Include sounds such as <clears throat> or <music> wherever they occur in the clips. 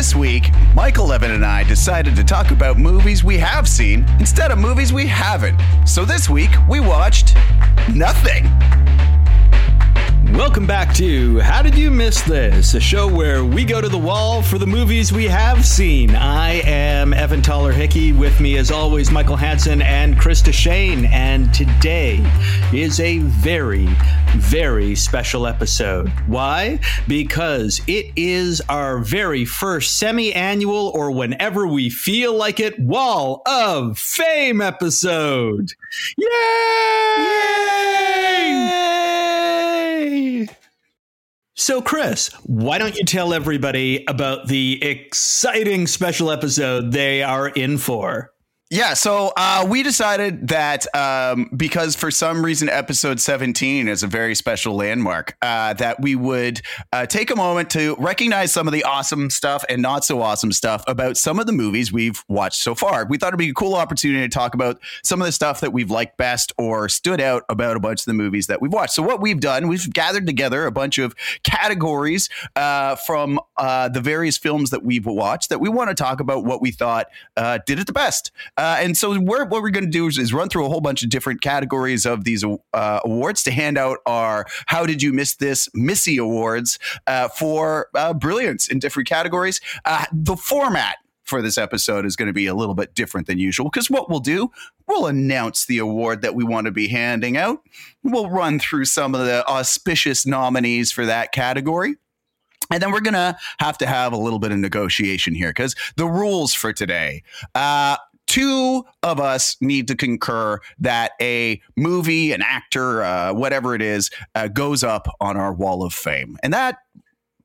this week, Michael Levin and I decided to talk about movies we have seen instead of movies we haven't. So this week, we watched nothing. Welcome back to How Did You Miss This? A show where we go to the wall for the movies we have seen. I am Evan Toller Hickey. With me, as always, Michael Hansen and Krista Shane. And today is a very, very special episode. Why? Because it is our very first semi annual, or whenever we feel like it, Wall of Fame episode. Yay! So, Chris, why don't you tell everybody about the exciting special episode they are in for? Yeah, so uh, we decided that um, because for some reason episode 17 is a very special landmark, uh, that we would uh, take a moment to recognize some of the awesome stuff and not so awesome stuff about some of the movies we've watched so far. We thought it'd be a cool opportunity to talk about some of the stuff that we've liked best or stood out about a bunch of the movies that we've watched. So, what we've done, we've gathered together a bunch of categories uh, from uh, the various films that we've watched that we want to talk about what we thought uh, did it the best. Uh, and so we're, what we're going to do is, is, run through a whole bunch of different categories of these uh, awards to hand out our How Did You Miss This Missy Awards uh, for uh, brilliance in different categories. Uh, the format for this episode is going to be a little bit different than usual because what we'll do, we'll announce the award that we want to be handing out. We'll run through some of the auspicious nominees for that category. And then we're going to have to have a little bit of negotiation here because the rules for today. Uh, two of us need to concur that a movie, an actor, uh, whatever it is, uh, goes up on our wall of fame. And that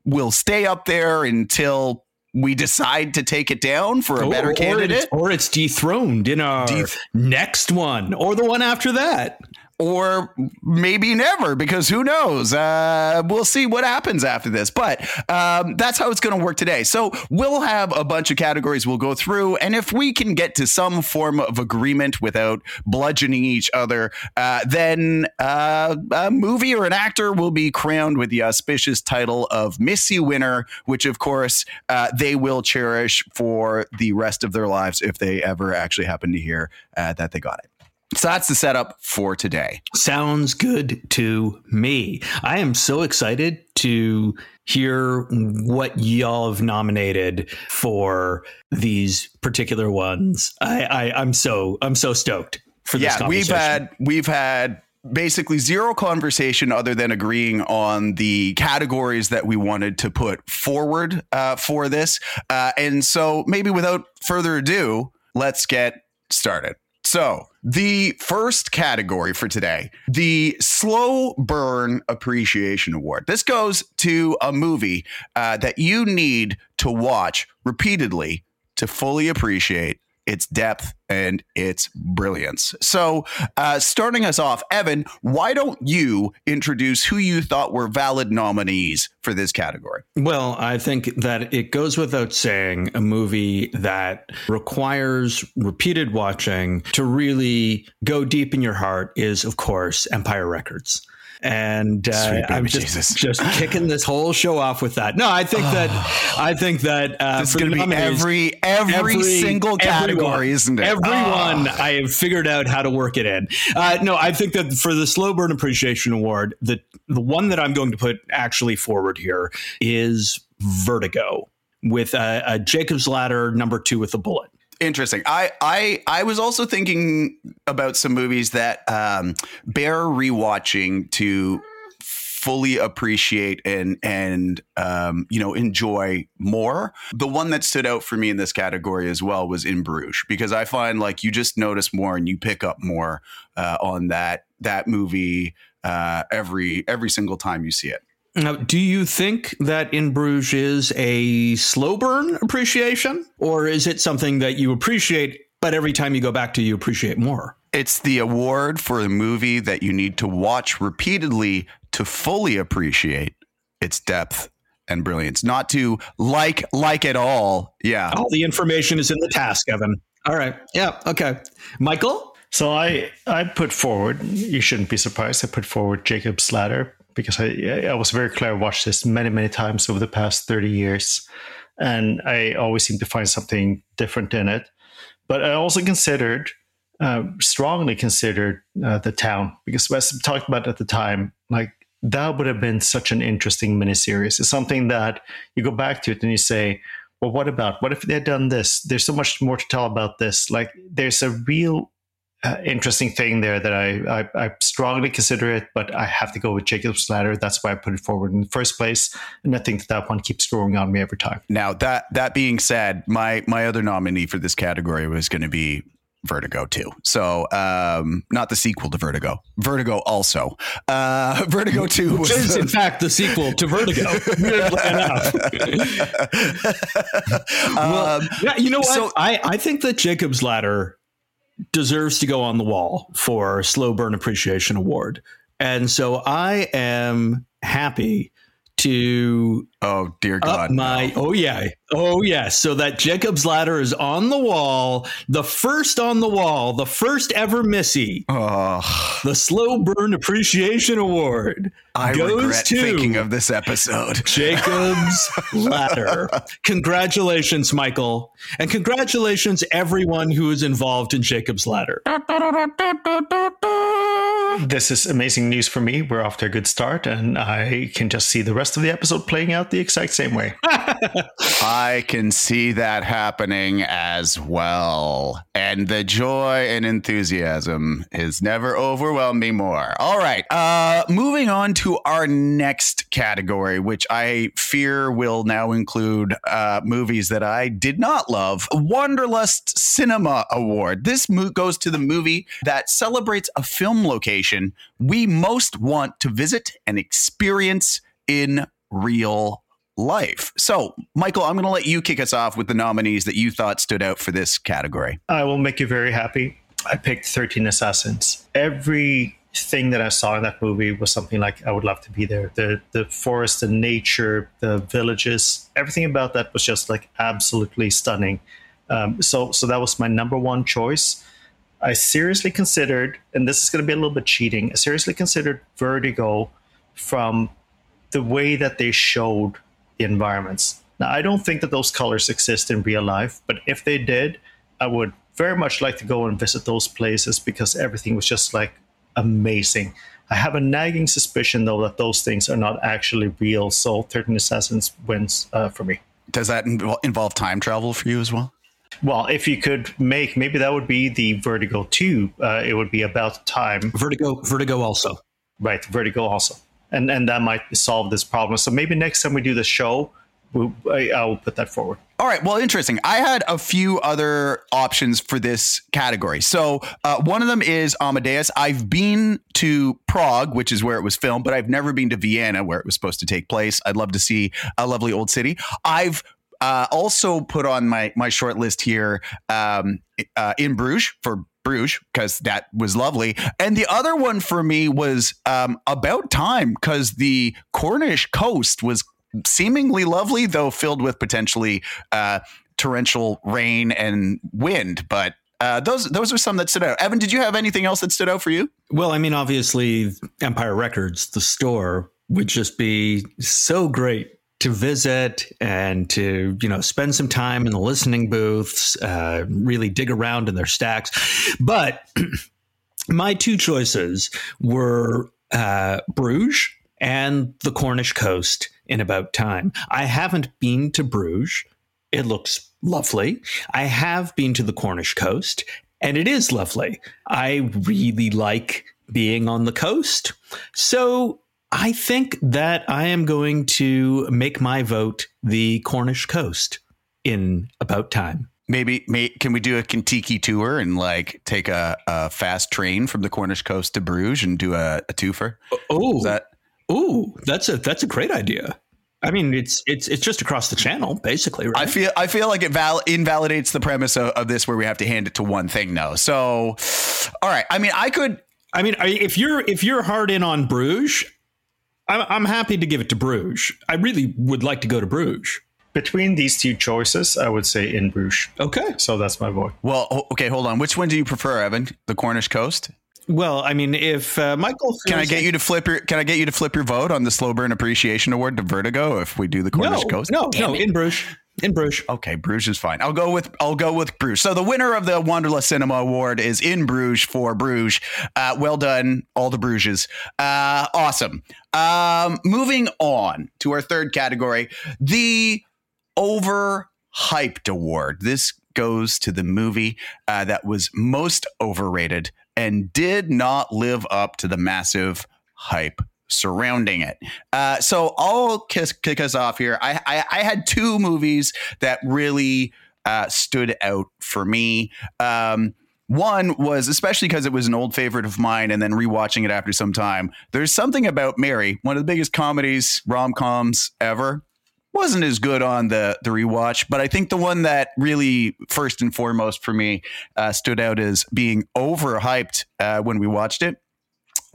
will stay up there until we decide to take it down for a better or, candidate. Or it's, or it's dethroned in our Deth- next one or the one after that or maybe never because who knows? Uh, we'll see what happens after this but um, that's how it's going to work today. So we'll have a bunch of categories we'll go through and if we can get to some form of agreement without bludgeoning each other uh, then uh, a movie or an actor will be crowned with the auspicious title of missy winner which of course uh, they will cherish for the rest of their lives if they ever actually happen to hear uh, that they got it so that's the setup for today. Sounds good to me. I am so excited to hear what y'all have nominated for these particular ones. I, I am so I'm so stoked for this. Yeah, we've had we've had basically zero conversation other than agreeing on the categories that we wanted to put forward uh, for this. Uh, and so maybe without further ado, let's get started. So, the first category for today, the Slow Burn Appreciation Award. This goes to a movie uh, that you need to watch repeatedly to fully appreciate its depth and its brilliance. So, uh, starting us off, Evan, why don't you introduce who you thought were valid nominees for this category? Well, I think that it goes without saying a movie that requires repeated watching to really go deep in your heart is, of course, Empire Records and uh, I'm just Jesus. just <laughs> kicking this whole show off with that. No, I think that <sighs> I think that uh, it's going to be every, every, every single category, everyone, isn't it? Everyone, oh. I have figured out how to work it in. Uh, no, I think that for the Slow Burn Appreciation Award, the the one that I'm going to put actually forward here is Vertigo with a, a Jacob's Ladder number two with a bullet. Interesting. I I I was also thinking about some movies that um, bear rewatching to fully appreciate and and um, you know enjoy more. The one that stood out for me in this category as well was In Bruges because I find like you just notice more and you pick up more uh, on that that movie uh, every every single time you see it. Now, do you think that In Bruges is a slow burn appreciation, or is it something that you appreciate, but every time you go back to, you appreciate more? It's the award for a movie that you need to watch repeatedly to fully appreciate its depth and brilliance, not to like like it all. Yeah, all the information is in the task, Evan. All right. Yeah. Okay. Michael. So I I put forward. You shouldn't be surprised. I put forward Jacob's Ladder because I I was very clear. I watched this many many times over the past thirty years. and I always seem to find something different in it. But I also considered, uh, strongly considered, uh, the town because as we talked about at the time, like that would have been such an interesting miniseries. It's something that you go back to it and you say, well, what about what if they had done this? There's so much more to tell about this. Like, there's a real uh, interesting thing there that I, I, I strongly consider it, but I have to go with Jacob's Ladder. That's why I put it forward in the first place, and I think that, that one keeps growing on me every time. Now that that being said, my my other nominee for this category was going to be Vertigo too. So um, not the sequel to Vertigo. Vertigo also. Uh, <laughs> Vertigo two was is in fact the sequel to Vertigo. <laughs> well, um, yeah, you know what? So, I I think that Jacob's Ladder deserves to go on the wall for Slow Burn Appreciation Award. And so I am happy to oh dear god my no. oh yeah. Oh yeah. So that jacob's ladder is on the wall the first on the wall the first ever missy. Oh. the slow burn appreciation award i goes regret to thinking of this episode. Jacob's <laughs> ladder. Congratulations michael. And congratulations everyone who is involved in jacob's ladder this is amazing news for me. We're off to a good start, and I can just see the rest of the episode playing out the exact same way. <laughs> <laughs> I can see that happening as well. And the joy and enthusiasm is never overwhelmed me more. All right. Uh, moving on to our next category, which I fear will now include uh, movies that I did not love. Wanderlust Cinema Award. This mo- goes to the movie that celebrates a film location we most want to visit and experience in real life. So, Michael, I'm going to let you kick us off with the nominees that you thought stood out for this category. I will make you very happy. I picked 13 Assassins. Every thing that I saw in that movie was something like I would love to be there. The the forest, the nature, the villages, everything about that was just like absolutely stunning. Um, so so that was my number one choice. I seriously considered, and this is going to be a little bit cheating, I seriously considered Vertigo from the way that they showed the environments. Now, I don't think that those colors exist in real life, but if they did, I would very much like to go and visit those places because everything was just like amazing. I have a nagging suspicion, though, that those things are not actually real. So 13 Assassins wins uh, for me. Does that involve time travel for you as well? Well, if you could make, maybe that would be the Vertigo 2. Uh, it would be about time. Vertigo, Vertigo also. Right, Vertigo also. And and that might solve this problem. So maybe next time we do the show, we'll, I, I will put that forward. All right. Well, interesting. I had a few other options for this category. So uh, one of them is Amadeus. I've been to Prague, which is where it was filmed, but I've never been to Vienna, where it was supposed to take place. I'd love to see a lovely old city. I've uh, also put on my my short list here um, uh, in Bruges for Bruges because that was lovely, and the other one for me was um, about time because the Cornish coast was seemingly lovely, though filled with potentially uh, torrential rain and wind, but. Uh, those those are some that stood out. Evan, did you have anything else that stood out for you? Well, I mean, obviously, Empire Records, the store, would just be so great to visit and to you know spend some time in the listening booths, uh, really dig around in their stacks. But <clears throat> my two choices were uh, Bruges and the Cornish coast in about time. I haven't been to Bruges. It looks lovely. I have been to the Cornish coast, and it is lovely. I really like being on the coast. So I think that I am going to make my vote the Cornish coast in about time. Maybe may, can we do a Kentucky tour and like take a, a, fast train from the Cornish coast to Bruges and do a, a twofer? Oh, that oh, that's a that's a great idea. I mean, it's it's it's just across the channel, basically. Right? I feel I feel like it val- invalidates the premise of, of, this, where we have to hand it to one thing, though. So, all right. I mean, I could. I mean, if you're if you're hard in on Bruges, I'm, I'm happy to give it to Bruges. I really would like to go to Bruges. Between these two choices, I would say in Bruges. Okay. So that's my vote. Well, okay, hold on. Which one do you prefer, Evan? The Cornish coast? Well, I mean, if uh, Michael, can I get you to flip your Can I get you to flip your vote on the Slow Burn Appreciation Award to Vertigo if we do the Cornish no, Coast? No, Damn no, it. in Bruges. In Bruges. Okay, Bruges is fine. I'll go with I'll go with Bruges. So the winner of the Wanderlust Cinema Award is in Bruges for Bruges. Uh, well done, all the Bruges. Uh, awesome. Um, moving on to our third category, the overhyped award. This goes to the movie uh, that was most overrated and did not live up to the massive hype surrounding it. Uh, so I'll kiss, kick us off here. I, I, I had two movies that really uh, stood out for me. Um, one was especially because it was an old favorite of mine, and then rewatching it after some time. There's something about Mary, one of the biggest comedies, rom coms ever. Wasn't as good on the the rewatch, but I think the one that really first and foremost for me uh, stood out as being overhyped uh, when we watched it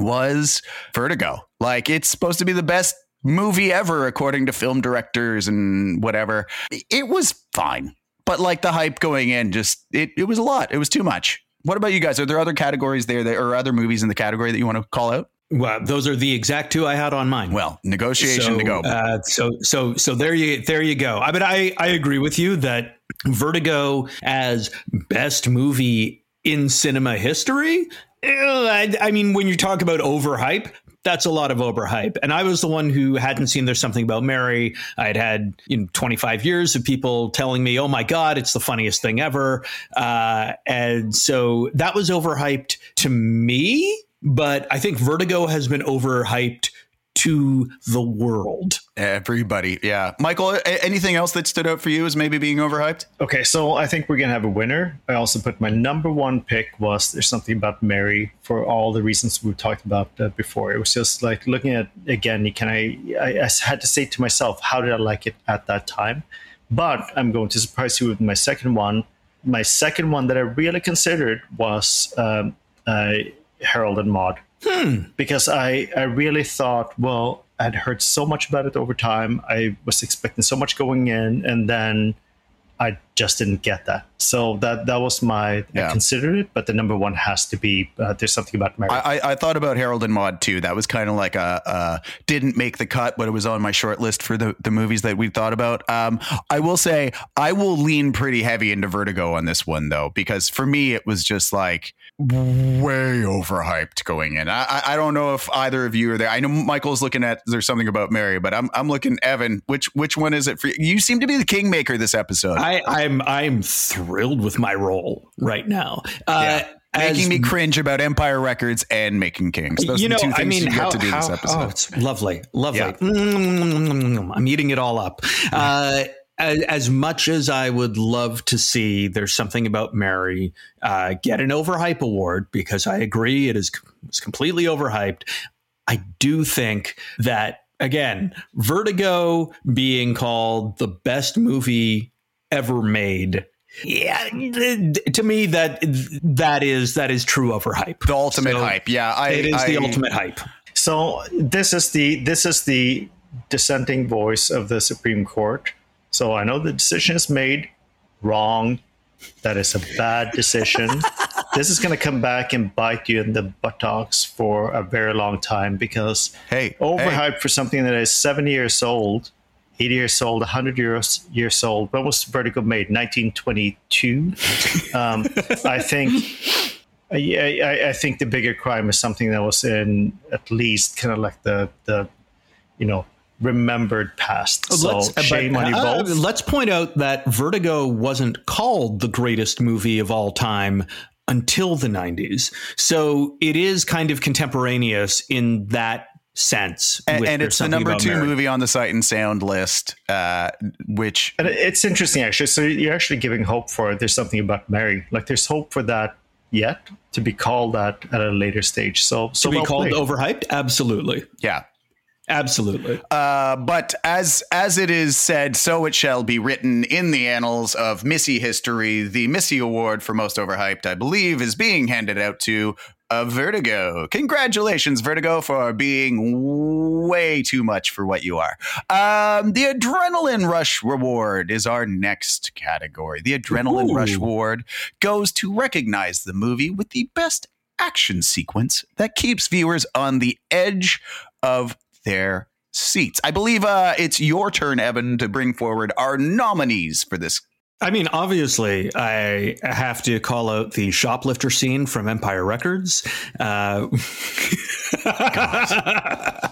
was Vertigo. Like it's supposed to be the best movie ever according to film directors and whatever. It was fine. But like the hype going in just it it was a lot. It was too much. What about you guys? Are there other categories there that, or other movies in the category that you want to call out? Well, those are the exact two I had on mine. Well, negotiation so, to go. Uh, so, so, so there you, there you go. I mean, I, I agree with you that Vertigo as best movie in cinema history. I, I mean, when you talk about overhype, that's a lot of overhype. And I was the one who hadn't seen There's Something About Mary. I'd had you know 25 years of people telling me, oh my God, it's the funniest thing ever. Uh, and so that was overhyped to me. But I think Vertigo has been overhyped to the world. Everybody, yeah. Michael, anything else that stood out for you as maybe being overhyped? Okay, so I think we're gonna have a winner. I also put my number one pick was there's something about Mary for all the reasons we talked about uh, before. It was just like looking at again. Can I, I? I had to say to myself, how did I like it at that time? But I'm going to surprise you with my second one. My second one that I really considered was um, uh, Harold and Maude Hmm. Because I, I really thought, well, I'd heard so much about it over time. I was expecting so much going in, and then I just didn't get that. So that that was my yeah. I considered it, but the number one has to be uh, there's something about Mary. I, I, thought about Harold and Maude too. That was kind of like a, a, didn't make the cut, but it was on my short list for the the movies that we thought about. Um, I will say I will lean pretty heavy into Vertigo on this one though, because for me it was just like way overhyped going in. I, I don't know if either of you are there. I know Michael's looking at there's something about Mary, but I'm I'm looking Evan. Which which one is it for you? You seem to be the kingmaker this episode. I I, I'm I'm thrilled with my role right now. Uh, yeah. Making me cringe about Empire Records and Making Kings. Those you know, are the two things I mean, you how, get to do how, this episode. Oh, it's lovely, lovely. Yeah. Mm, I'm eating it all up. Uh, as, as, much as I would love to see, there's something about Mary uh, get an overhype award because I agree it is it's completely overhyped. I do think that again, Vertigo being called the best movie ever made. Yeah. To me that that is that is true overhype. The ultimate so hype. Yeah I, it is I, the ultimate hype. So this is the this is the dissenting voice of the supreme court. So i know the decision is made wrong. That is a bad decision. <laughs> This is going to come back and bite you in the buttocks for a very long time because hey overhype hey. for something that is seven years old 80 years old, 100 years years old. When was Vertigo made? 1922. um, I think. I, I, think the bigger crime is something that was in at least kind of like the the you know remembered past. So let's, shame but, on you uh, both. let's point out that Vertigo wasn't called the greatest movie of all time until the 90s. So it is kind of contemporaneous in that sense. And, and it's the number two Mary. movie on the Sight and Sound list, uh, which and it's interesting actually. So you're actually giving hope for there's something about Mary. Like there's hope for that yet to be called that at a later stage. So so to be well called played. overhyped, absolutely. Yeah. Absolutely. Uh, but as as it is said, so it shall be written in the annals of Missy history. The Missy Award for most overhyped, I believe, is being handed out to of Vertigo. Congratulations, Vertigo, for being way too much for what you are. Um, the Adrenaline Rush Reward is our next category. The Adrenaline Ooh. Rush Award goes to recognize the movie with the best action sequence that keeps viewers on the edge of their seats. I believe uh, it's your turn, Evan, to bring forward our nominees for this. I mean, obviously, I have to call out the shoplifter scene from Empire Records. Uh, <laughs>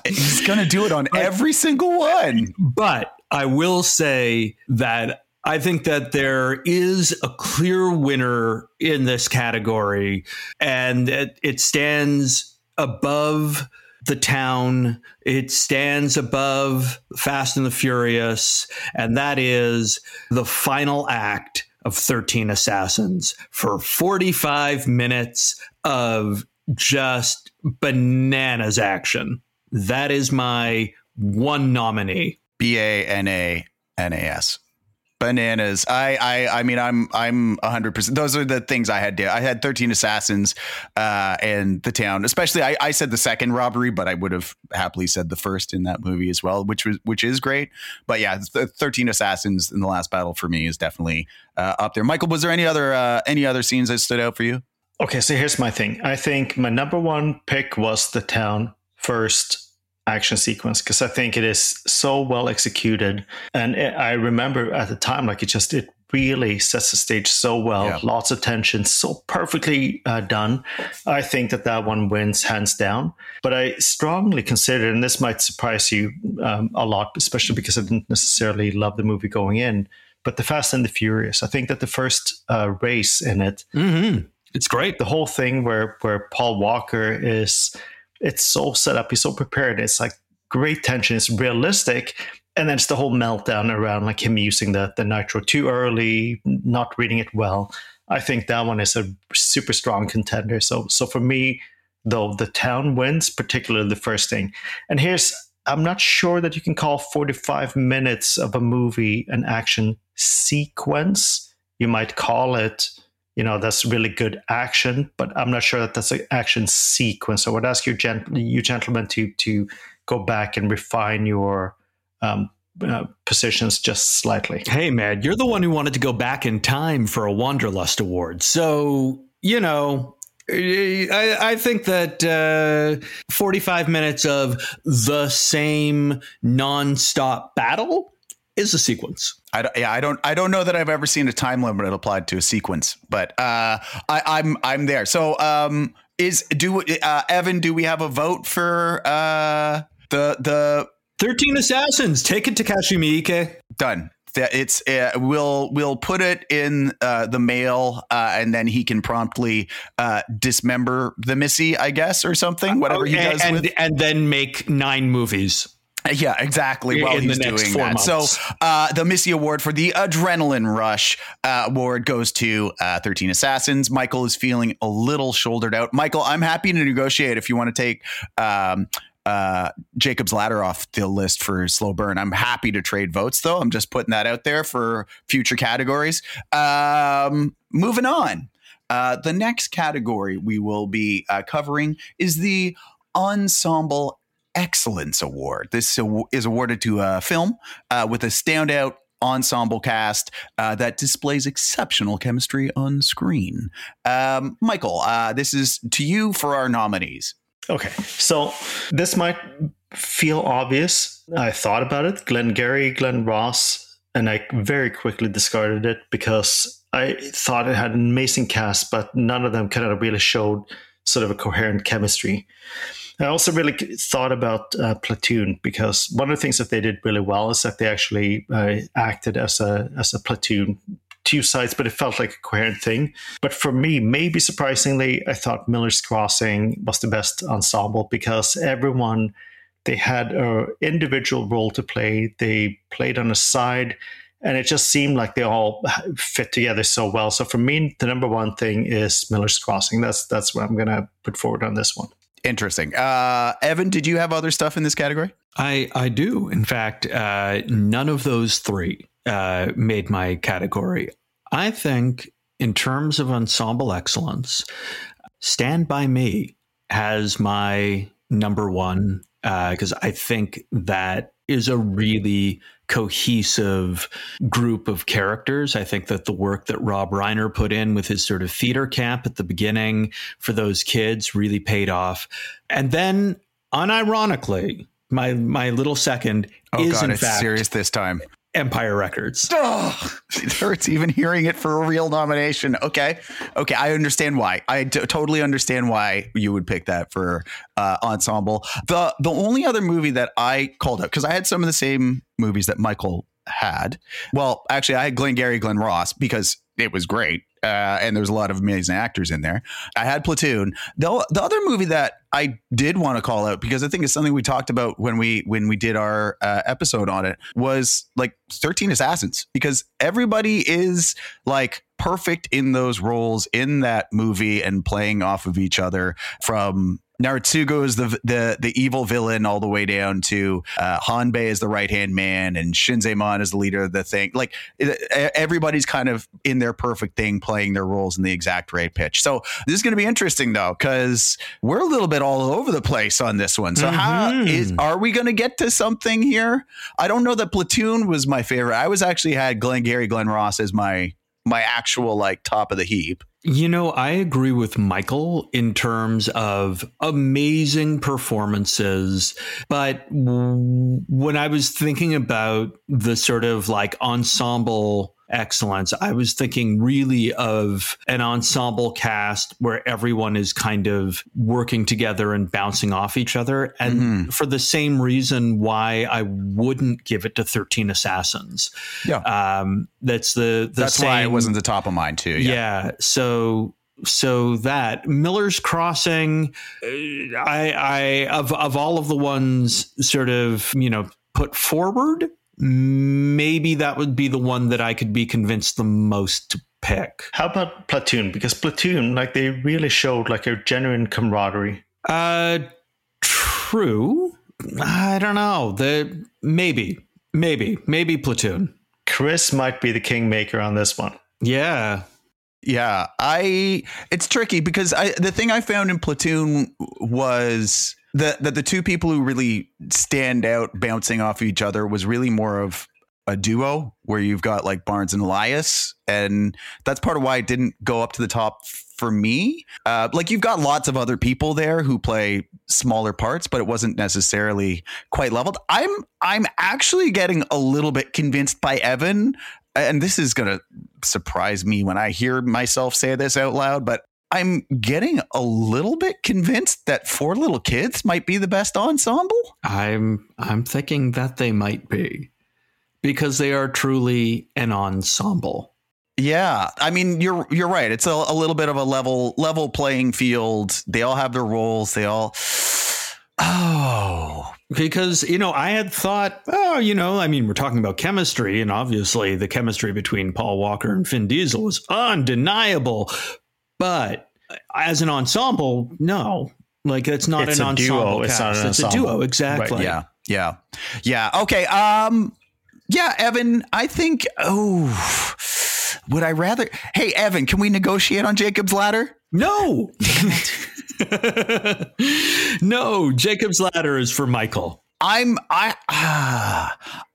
He's going to do it on every single one. But I will say that I think that there is a clear winner in this category, and it, it stands above the town. It stands above Fast and the Furious, and that is the final act of 13 Assassins for 45 minutes of just bananas action. That is my one nominee. B A N A N A S. Bananas. I, I, I mean, I'm, I'm hundred percent. Those are the things I had. To, I had thirteen assassins, uh, and the town. Especially, I, I said the second robbery, but I would have happily said the first in that movie as well, which was, which is great. But yeah, thirteen assassins in the last battle for me is definitely uh, up there. Michael, was there any other, uh, any other scenes that stood out for you? Okay, so here's my thing. I think my number one pick was the town first action sequence because I think it is so well executed. And I remember at the time, like it just, it really sets the stage so well. Yeah. Lots of tension, so perfectly uh, done. I think that that one wins hands down. But I strongly consider, and this might surprise you um, a lot, especially because I didn't necessarily love the movie going in. But the Fast and the Furious, I think that the first uh, race in it, mm-hmm. it's great. The whole thing where where Paul Walker is it's so set up. He's so prepared. It's like great tension. It's realistic. And then it's the whole meltdown around like him using the, the nitro too early, not reading it well. I think that one is a super strong contender. So so for me, though, the town wins, particularly the first thing. And here's I'm not sure that you can call 45 minutes of a movie an action sequence. You might call it you know that's really good action but i'm not sure that that's an action sequence. So i would ask you, gent- you gentlemen to to go back and refine your um, uh, positions just slightly. Hey man you're the one who wanted to go back in time for a wanderlust award. So you know I, I, think that uh, 45 minutes of the same nonstop battle is a sequence. I don't, yeah, I don't, I don't know that I've ever seen a time limit applied to a sequence, but uh, I, I'm, I'm there. So, um, is do uh, Evan? Do we have a vote for uh, the the thirteen assassins? Take it to Miike. Done. It's uh, we'll we'll put it in uh, the mail, uh, and then he can promptly uh, dismember the Missy, I guess, or something. Whatever he does, and, with. and then make nine movies. Yeah, exactly. While he's doing that. Months. So uh, the Missy Award for the Adrenaline Rush uh, award goes to uh, 13 Assassins. Michael is feeling a little shouldered out. Michael, I'm happy to negotiate if you want to take um, uh, Jacob's Ladder off the list for slow burn. I'm happy to trade votes, though. I'm just putting that out there for future categories. Um, moving on. Uh, the next category we will be uh, covering is the ensemble Excellence Award. This is awarded to a film uh, with a standout ensemble cast uh, that displays exceptional chemistry on screen. Um, Michael, uh, this is to you for our nominees. Okay, so this might feel obvious. I thought about it. Glengarry, Glen Ross, and I very quickly discarded it because I thought it had an amazing cast, but none of them kind of really showed sort of a coherent chemistry. I also really thought about uh, Platoon because one of the things that they did really well is that they actually uh, acted as a as a platoon two sides, but it felt like a coherent thing. But for me, maybe surprisingly, I thought Miller's Crossing was the best ensemble because everyone they had an individual role to play. They played on a side, and it just seemed like they all fit together so well. So for me, the number one thing is Miller's Crossing. That's that's what I'm going to put forward on this one. Interesting. Uh, Evan, did you have other stuff in this category? I, I do. In fact, uh, none of those three uh, made my category. I think, in terms of ensemble excellence, Stand By Me has my number one because uh, I think that is a really cohesive group of characters. I think that the work that Rob Reiner put in with his sort of theater camp at the beginning for those kids really paid off. And then, unironically, my my little second Oh is god, in fact serious this time. Empire Records. <laughs> It hurts even hearing it for a real nomination. Okay, okay, I understand why. I t- totally understand why you would pick that for uh, ensemble. the The only other movie that I called out because I had some of the same movies that Michael had. Well, actually, I had Glengarry, Glen Ross because it was great. Uh, and there was a lot of amazing actors in there. I had Platoon. The, the other movie that I did want to call out because I think it's something we talked about when we when we did our uh, episode on it was like 13 Assassins because everybody is like perfect in those roles in that movie and playing off of each other from Naritsugu is the the the evil villain all the way down to uh, Hanbei is the right hand man and Shinzaemon is the leader of the thing. Like everybody's kind of in their perfect thing, playing their roles in the exact right pitch. So this is going to be interesting though because we're a little bit all over the place on this one. So mm-hmm. how is are we going to get to something here? I don't know that Platoon was my favorite. I was actually had Glenn Glengarry Glen Ross as my my actual like top of the heap. You know, I agree with Michael in terms of amazing performances. But when I was thinking about the sort of like ensemble excellence. I was thinking really of an ensemble cast where everyone is kind of working together and bouncing off each other. And mm-hmm. for the same reason why I wouldn't give it to 13 Assassins. Yeah. Um, that's the, the that's same, why it wasn't the top of mind too. Yeah. yeah so so that Miller's Crossing, uh, I, I of of all of the ones sort of you know put forward, maybe that would be the one that I could be convinced the most to pick. How about Platoon? Because Platoon, like they really showed like a genuine camaraderie. Uh, true. I don't know. The maybe, maybe, maybe Platoon. Chris might be the kingmaker on this one. Yeah. Yeah, I it's tricky because I the thing I found in Platoon was that the, the two people who really stand out bouncing off each other was really more of a duo where you've got like Barnes and Elias, and that's part of why it didn't go up to the top for me. Uh, like you've got lots of other people there who play smaller parts, but it wasn't necessarily quite leveled. I'm I'm actually getting a little bit convinced by Evan, and this is gonna surprise me when I hear myself say this out loud, but I'm getting a little bit convinced that Four Little Kids might be the best ensemble. I'm I'm thinking that they might be because they are truly an ensemble. Yeah, I mean you're you're right. It's a, a little bit of a level level playing field. They all have their roles. They all <sighs> Oh, because you know i had thought oh you know i mean we're talking about chemistry and obviously the chemistry between paul walker and vin diesel is undeniable but as an ensemble, no. Like it's not it's an ensemble. It's, not an it's a duo, exactly. Right. Yeah. Yeah. Yeah. Okay. Um yeah, Evan, I think oh would I rather Hey Evan, can we negotiate on Jacob's ladder? No. <laughs> no, Jacob's ladder is for Michael. I'm I uh,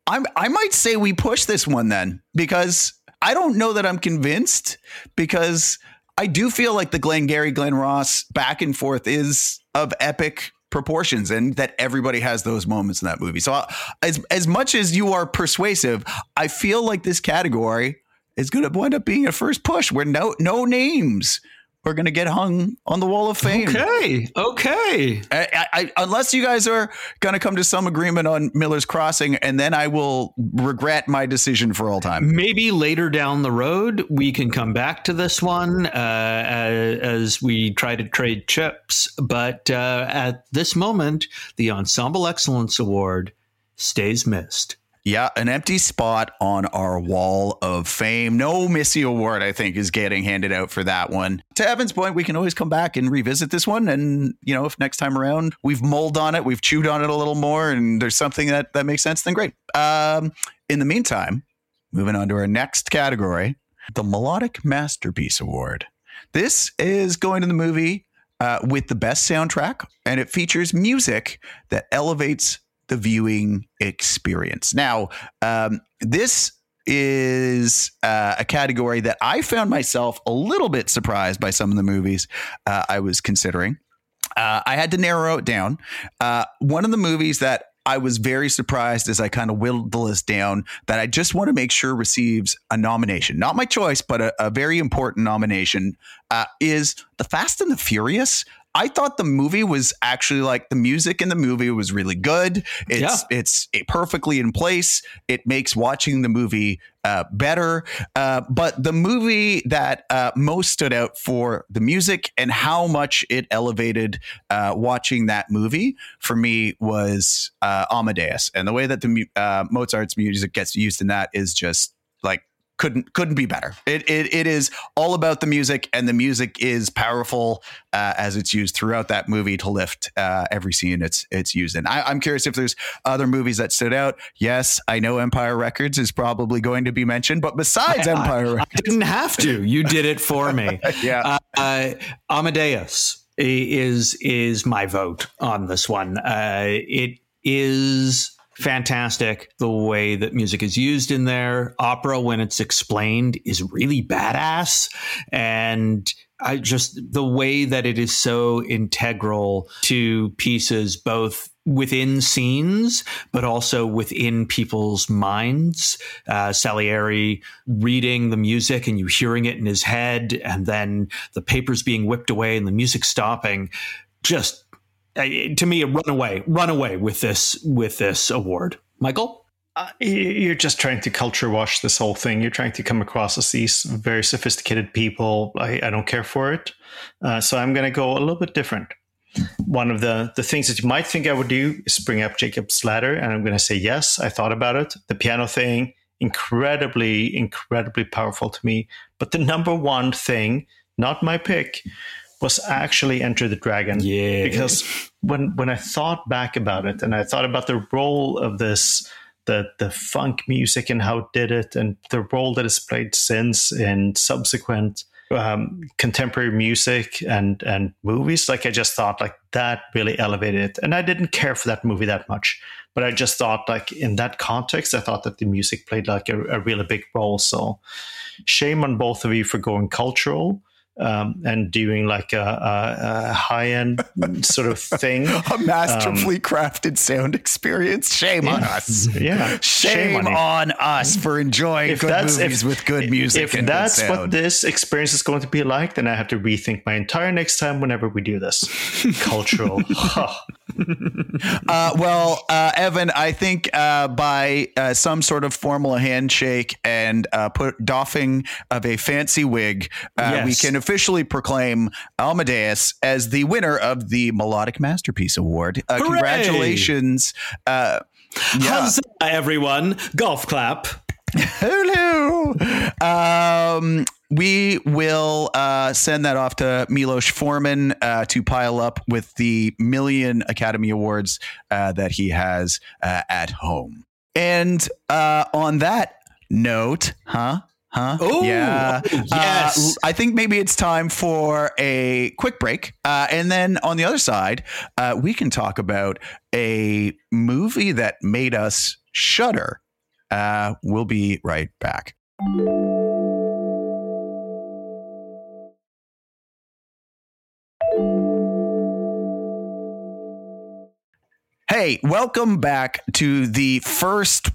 I'm I might say we push this one then because I don't know that I'm convinced because I do feel like the Glengarry Glen Ross back and forth is of epic proportions and that everybody has those moments in that movie. So uh, as as much as you are persuasive, I feel like this category is going to wind up being a first push where no no names we're going to get hung on the wall of fame. Okay. Okay. I, I, unless you guys are going to come to some agreement on Miller's Crossing, and then I will regret my decision for all time. Maybe later down the road, we can come back to this one uh, as we try to trade chips. But uh, at this moment, the Ensemble Excellence Award stays missed. Yeah, an empty spot on our wall of fame. No Missy Award, I think, is getting handed out for that one. To Evan's point, we can always come back and revisit this one. And, you know, if next time around we've mulled on it, we've chewed on it a little more, and there's something that, that makes sense, then great. Um, in the meantime, moving on to our next category the Melodic Masterpiece Award. This is going to the movie uh, with the best soundtrack, and it features music that elevates the viewing experience. Now, um, this is uh, a category that I found myself a little bit surprised by some of the movies uh, I was considering. Uh, I had to narrow it down. Uh, one of the movies that I was very surprised as I kind of whittled the list down that I just want to make sure receives a nomination, not my choice, but a, a very important nomination, uh, is The Fast and the Furious. I thought the movie was actually like the music in the movie was really good. It's yeah. it's perfectly in place. It makes watching the movie uh, better. Uh, but the movie that uh, most stood out for the music and how much it elevated uh, watching that movie for me was uh, Amadeus, and the way that the uh, Mozart's music gets used in that is just couldn't couldn't be better. It, it it is all about the music, and the music is powerful uh, as it's used throughout that movie to lift uh, every scene it's it's used in. I, am curious if there's other movies that stood out. Yes, I know Empire Records is probably going to be mentioned, but besides <laughs> I, Empire, I, Records, I didn't have to. You did it for me. <laughs> yeah, uh, Amadeus is is my vote on this one. Uh, it is fantastic. The way that music is used in there, opera when it's explained is really badass. And I just the way that it is so integral to pieces, both within scenes, but also within people's minds. Uh, Salieri reading the music and you hearing it in his head, and then the papers being whipped away and the music stopping. Just to me, run away, run away with this with this award, Michael. Uh, you're just trying to culture wash this whole thing. You're trying to come across as these very sophisticated people. I, I don't care for it, uh, so I'm going to go a little bit different. One of the the things that you might think I would do is bring up Jacob's Ladder, and I'm going to say yes. I thought about it. The piano thing, incredibly, incredibly powerful to me. But the number one thing, not my pick, was actually Enter the Dragon. Yeah. Because when when I thought back about it and I thought about the role of this the the funk music and how it did it and the role that it's played since in subsequent um, contemporary music and and movies like i just thought like that really elevated it and i didn't care for that movie that much but i just thought like in that context i thought that the music played like a, a really big role so shame on both of you for going cultural um, and doing like a, a, a high end sort of thing. <laughs> a masterfully um, crafted sound experience. Shame on us. <laughs> Yeah. Shame, Shame on, on, us for enjoying if good movies if, with good music. If that's what this experience is going to be like, then I have to rethink my entire next time whenever we do this. <laughs> Cultural. uh, well, uh, Evan, I think uh, by uh, some sort of formal handshake and uh, put doffing of a fancy wig, uh, yes. we can officially proclaim Amadeus as the winner of the Melodic Masterpiece Award. congratulations. yeah. Huzzah, everyone. Golf clap. Hello. Um, we will uh, send that off to Milos Forman uh, to pile up with the million Academy Awards uh, that he has uh, at home. And uh, on that note, huh? Huh? Oh, yeah. Uh, yes. I think maybe it's time for a quick break. Uh, and then on the other side, uh, we can talk about a movie that made us shudder. Uh, we'll be right back. Hey, welcome back to the first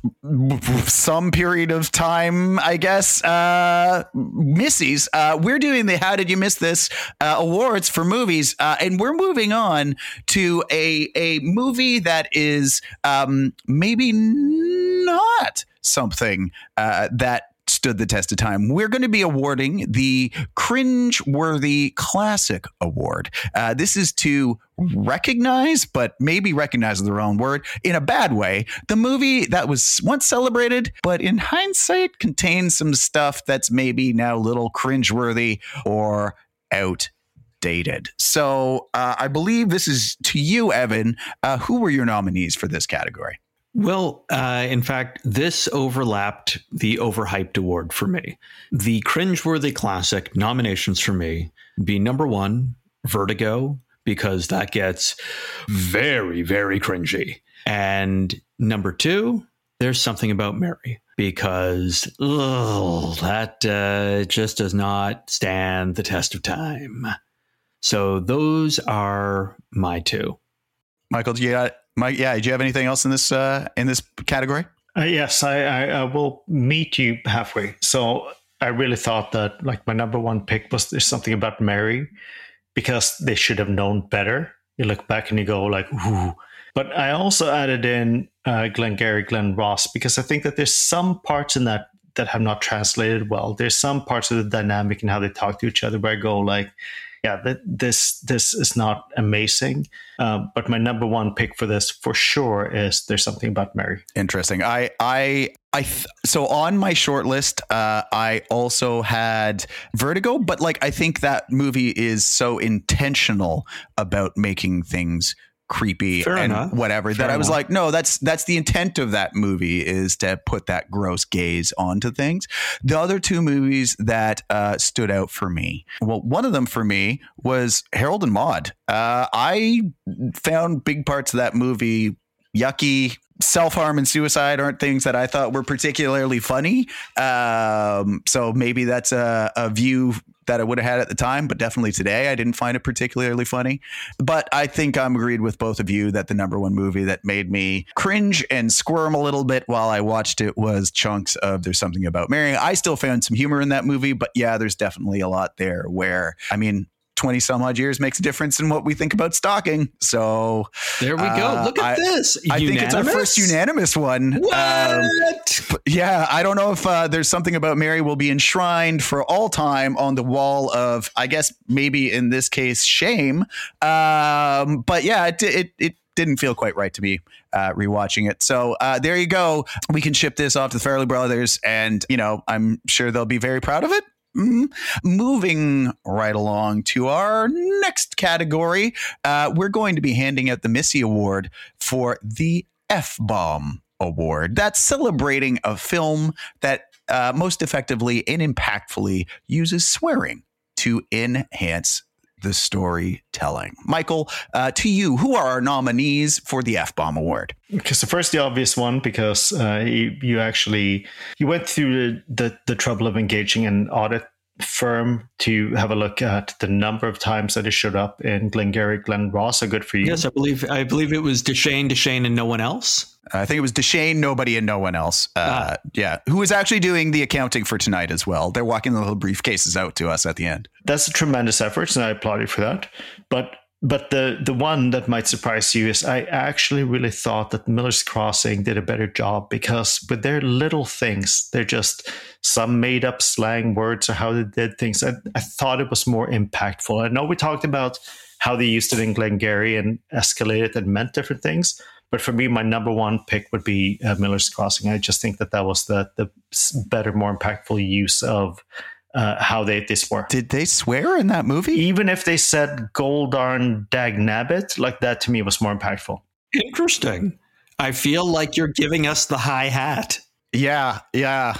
some period of time, I guess. Uh, Missies, uh, we're doing the How Did You Miss This uh, awards for movies, uh, and we're moving on to a a movie that is um, maybe not something uh, that stood the test of time. We're going to be awarding the Cringe Worthy Classic Award. Uh, this is to recognize, but maybe recognize the wrong word, in a bad way, the movie that was once celebrated, but in hindsight contains some stuff that's maybe now a little cringeworthy or outdated. So uh, I believe this is to you, Evan. Uh, who were your nominees for this category? Well, uh, in fact, this overlapped the overhyped award for me. The cringeworthy classic nominations for me be number one, Vertigo, because that gets very, very cringy. And number two, there's something about Mary because ugh, that uh, just does not stand the test of time. So those are my two. Michael, do you Mike? Yeah, do you have anything else in this uh, in this category? Uh, yes, I, I, I will meet you halfway. So I really thought that like my number one pick was there's something about Mary because they should have known better. You look back and you go like, ooh. But I also added in uh, Glengarry Glen Ross because I think that there's some parts in that that have not translated well. There's some parts of the dynamic and how they talk to each other where I go like, yeah, th- this this is not amazing. Uh, but my number one pick for this for sure is there's something about Mary. Interesting. I I I th- so on my short list, uh, I also had Vertigo, but like I think that movie is so intentional about making things creepy Fair and enough. whatever Fair that I was like, no, that's that's the intent of that movie is to put that gross gaze onto things. The other two movies that uh, stood out for me, well, one of them for me was Harold and Maude. Uh, I found big parts of that movie yucky. Self harm and suicide aren't things that I thought were particularly funny. Um, so maybe that's a, a view that I would have had at the time, but definitely today I didn't find it particularly funny. But I think I'm agreed with both of you that the number one movie that made me cringe and squirm a little bit while I watched it was chunks of There's Something About Mary. I still found some humor in that movie, but yeah, there's definitely a lot there where, I mean, 20 some odd years makes a difference in what we think about stalking. So There we go. Uh, Look at I- this. I think it's our first unanimous one. Um, What? but yeah, I don't know if uh, there's something about Mary will be enshrined for all time on the wall of, I guess, maybe in this case, shame. Um, but yeah, it, it, it didn't feel quite right to me uh, rewatching it. So uh, there you go. We can ship this off to the Farrelly Brothers, and you know, I'm sure they'll be very proud of it. Mm. Moving right along to our next category, uh, we're going to be handing out the Missy Award for the F Bomb Award. That's celebrating a film that uh, most effectively and impactfully uses swearing to enhance the storytelling. Michael, uh, to you, who are our nominees for the F Bomb Award? Because the first, the obvious one, because uh, you, you actually you went through the, the the trouble of engaging an audit firm to have a look at the number of times that it showed up in Glengarry Glen Ross. are good for you. Yes, I believe I believe it was Deshane, Deshane, and no one else. I think it was Deshane, nobody, and no one else. Uh, Yeah, who was actually doing the accounting for tonight as well. They're walking the little briefcases out to us at the end. That's a tremendous effort, and I applaud you for that. But but the the one that might surprise you is I actually really thought that Miller's Crossing did a better job because with their little things, they're just some made up slang words or how they did things. I, I thought it was more impactful. I know we talked about how they used it in Glengarry and escalated and meant different things. But for me, my number one pick would be uh, Miller's Crossing. I just think that that was the the better, more impactful use of uh, how they they swore Did they swear in that movie? even if they said Goldarn Dagnabbit, like that to me was more impactful. Interesting. I feel like you're giving us the high hat. Yeah, yeah.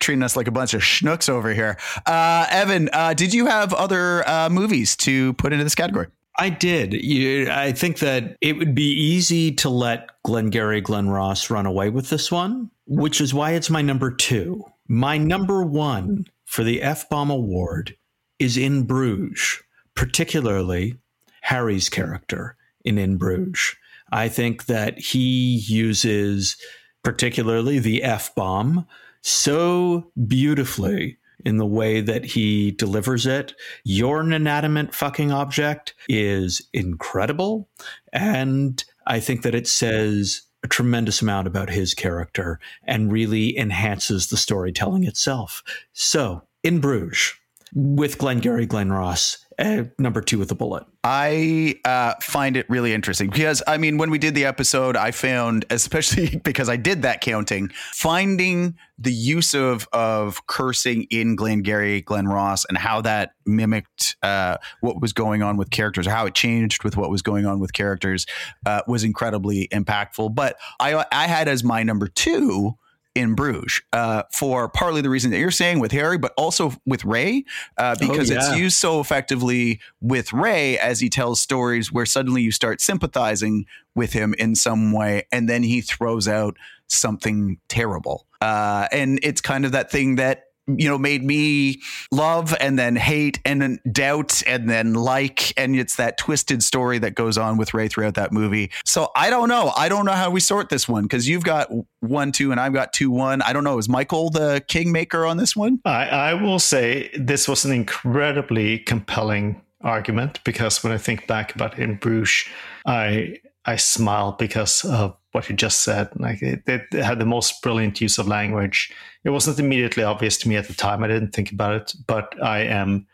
Treating us like a bunch of schnooks over here. Uh, Evan, uh, did you have other uh, movies to put into this category? I did. You, I think that it would be easy to let Glengarry Glen Ross run away with this one, which is why it's my number two. My number one for the F Bomb Award is In Bruges, particularly Harry's character in In Bruges. I think that he uses particularly the F bomb so beautifully in the way that he delivers it. You're an inanimate fucking object is incredible. And I think that it says a tremendous amount about his character and really enhances the storytelling itself. So, in Bruges, with Glengarry Glen Ross, uh, number two with a bullet. I uh, find it really interesting because, I mean, when we did the episode, I found, especially <laughs> because I did that counting, finding the use of of cursing in Glengarry, Glen Ross, and how that mimicked uh, what was going on with characters, or how it changed with what was going on with characters, uh, was incredibly impactful. But I I had as my number two in Bruges uh, for partly the reason that you're saying with Harry, but also with Ray, uh, because yeah. it's used so effectively with Ray as he tells stories where suddenly you start sympathizing with him in some way, and then he throws out something terrible. Uh, and it's kind of that thing that you know made me love and then hate and then doubt and then like. And it's that twisted story that goes on with ray throughout that movie. So i don't know. I don't know how we sort this one because you've got one two and i've got two one. I don't know. Is michael the kingmaker on this one? I, I will say this was an incredibly compelling argument because when i think back about in bruges i i smile because of what you just said. Like it, it, had the most brilliant use of language. It wasn't immediately obvious to me at the time. I didn't think about it, but I am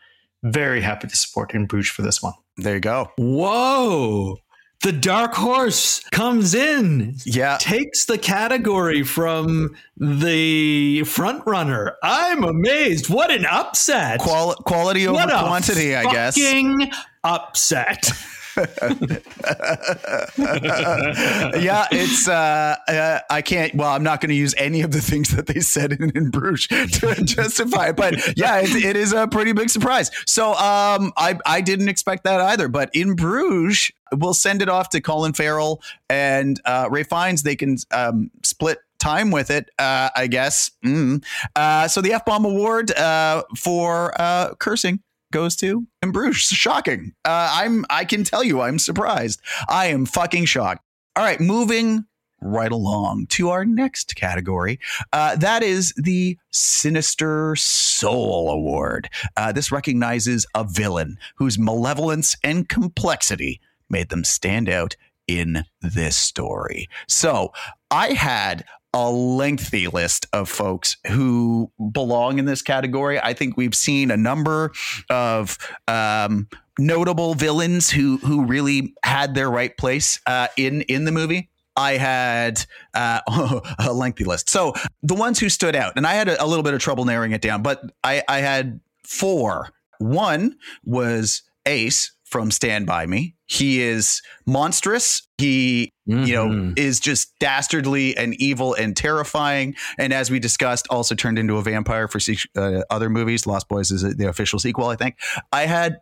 very happy to support In Bruges for this one. There you go. Whoa. The dark horse comes in. Yeah. Takes the category from the front runner. I'm amazed. What an upset. Qual- quality over what quantity, I guess. Upset. <laughs> <laughs> yeah, it's uh, uh, I can't. Well, I'm not going to use any of the things that they said in, in Bruges to <laughs> justify it, but yeah, it, it is a pretty big surprise. So um, I I didn't expect that either. But in Bruges, we'll send it off to Colin Farrell and uh, Ralph Fiennes. They can um, split time with it, uh, I guess. Mm. Uh, so the F bomb award uh, for uh, cursing goes to in Bruges. Shocking. Uh, I'm. I can tell you, I'm surprised. I am fucking shocked. All right, moving right along to our next category. Uh, that is the Sinister Soul Award. Uh, this recognizes a villain whose malevolence and complexity made them stand out in this story. So I had a lengthy list of folks who belong in this category. I think we've seen a number of um, notable villains who who really had their right place uh, in in the movie. I had uh, <laughs> a lengthy list. So the ones who stood out, and I had a, a little bit of trouble narrowing it down, but I, I had four. One was Ace from Stand By Me. He is monstrous. He, mm-hmm. you know, mm-hmm. is just dastardly and evil and terrifying. And as we discussed, also turned into a vampire for uh, other movies. Lost Boys is the official sequel, I think. I had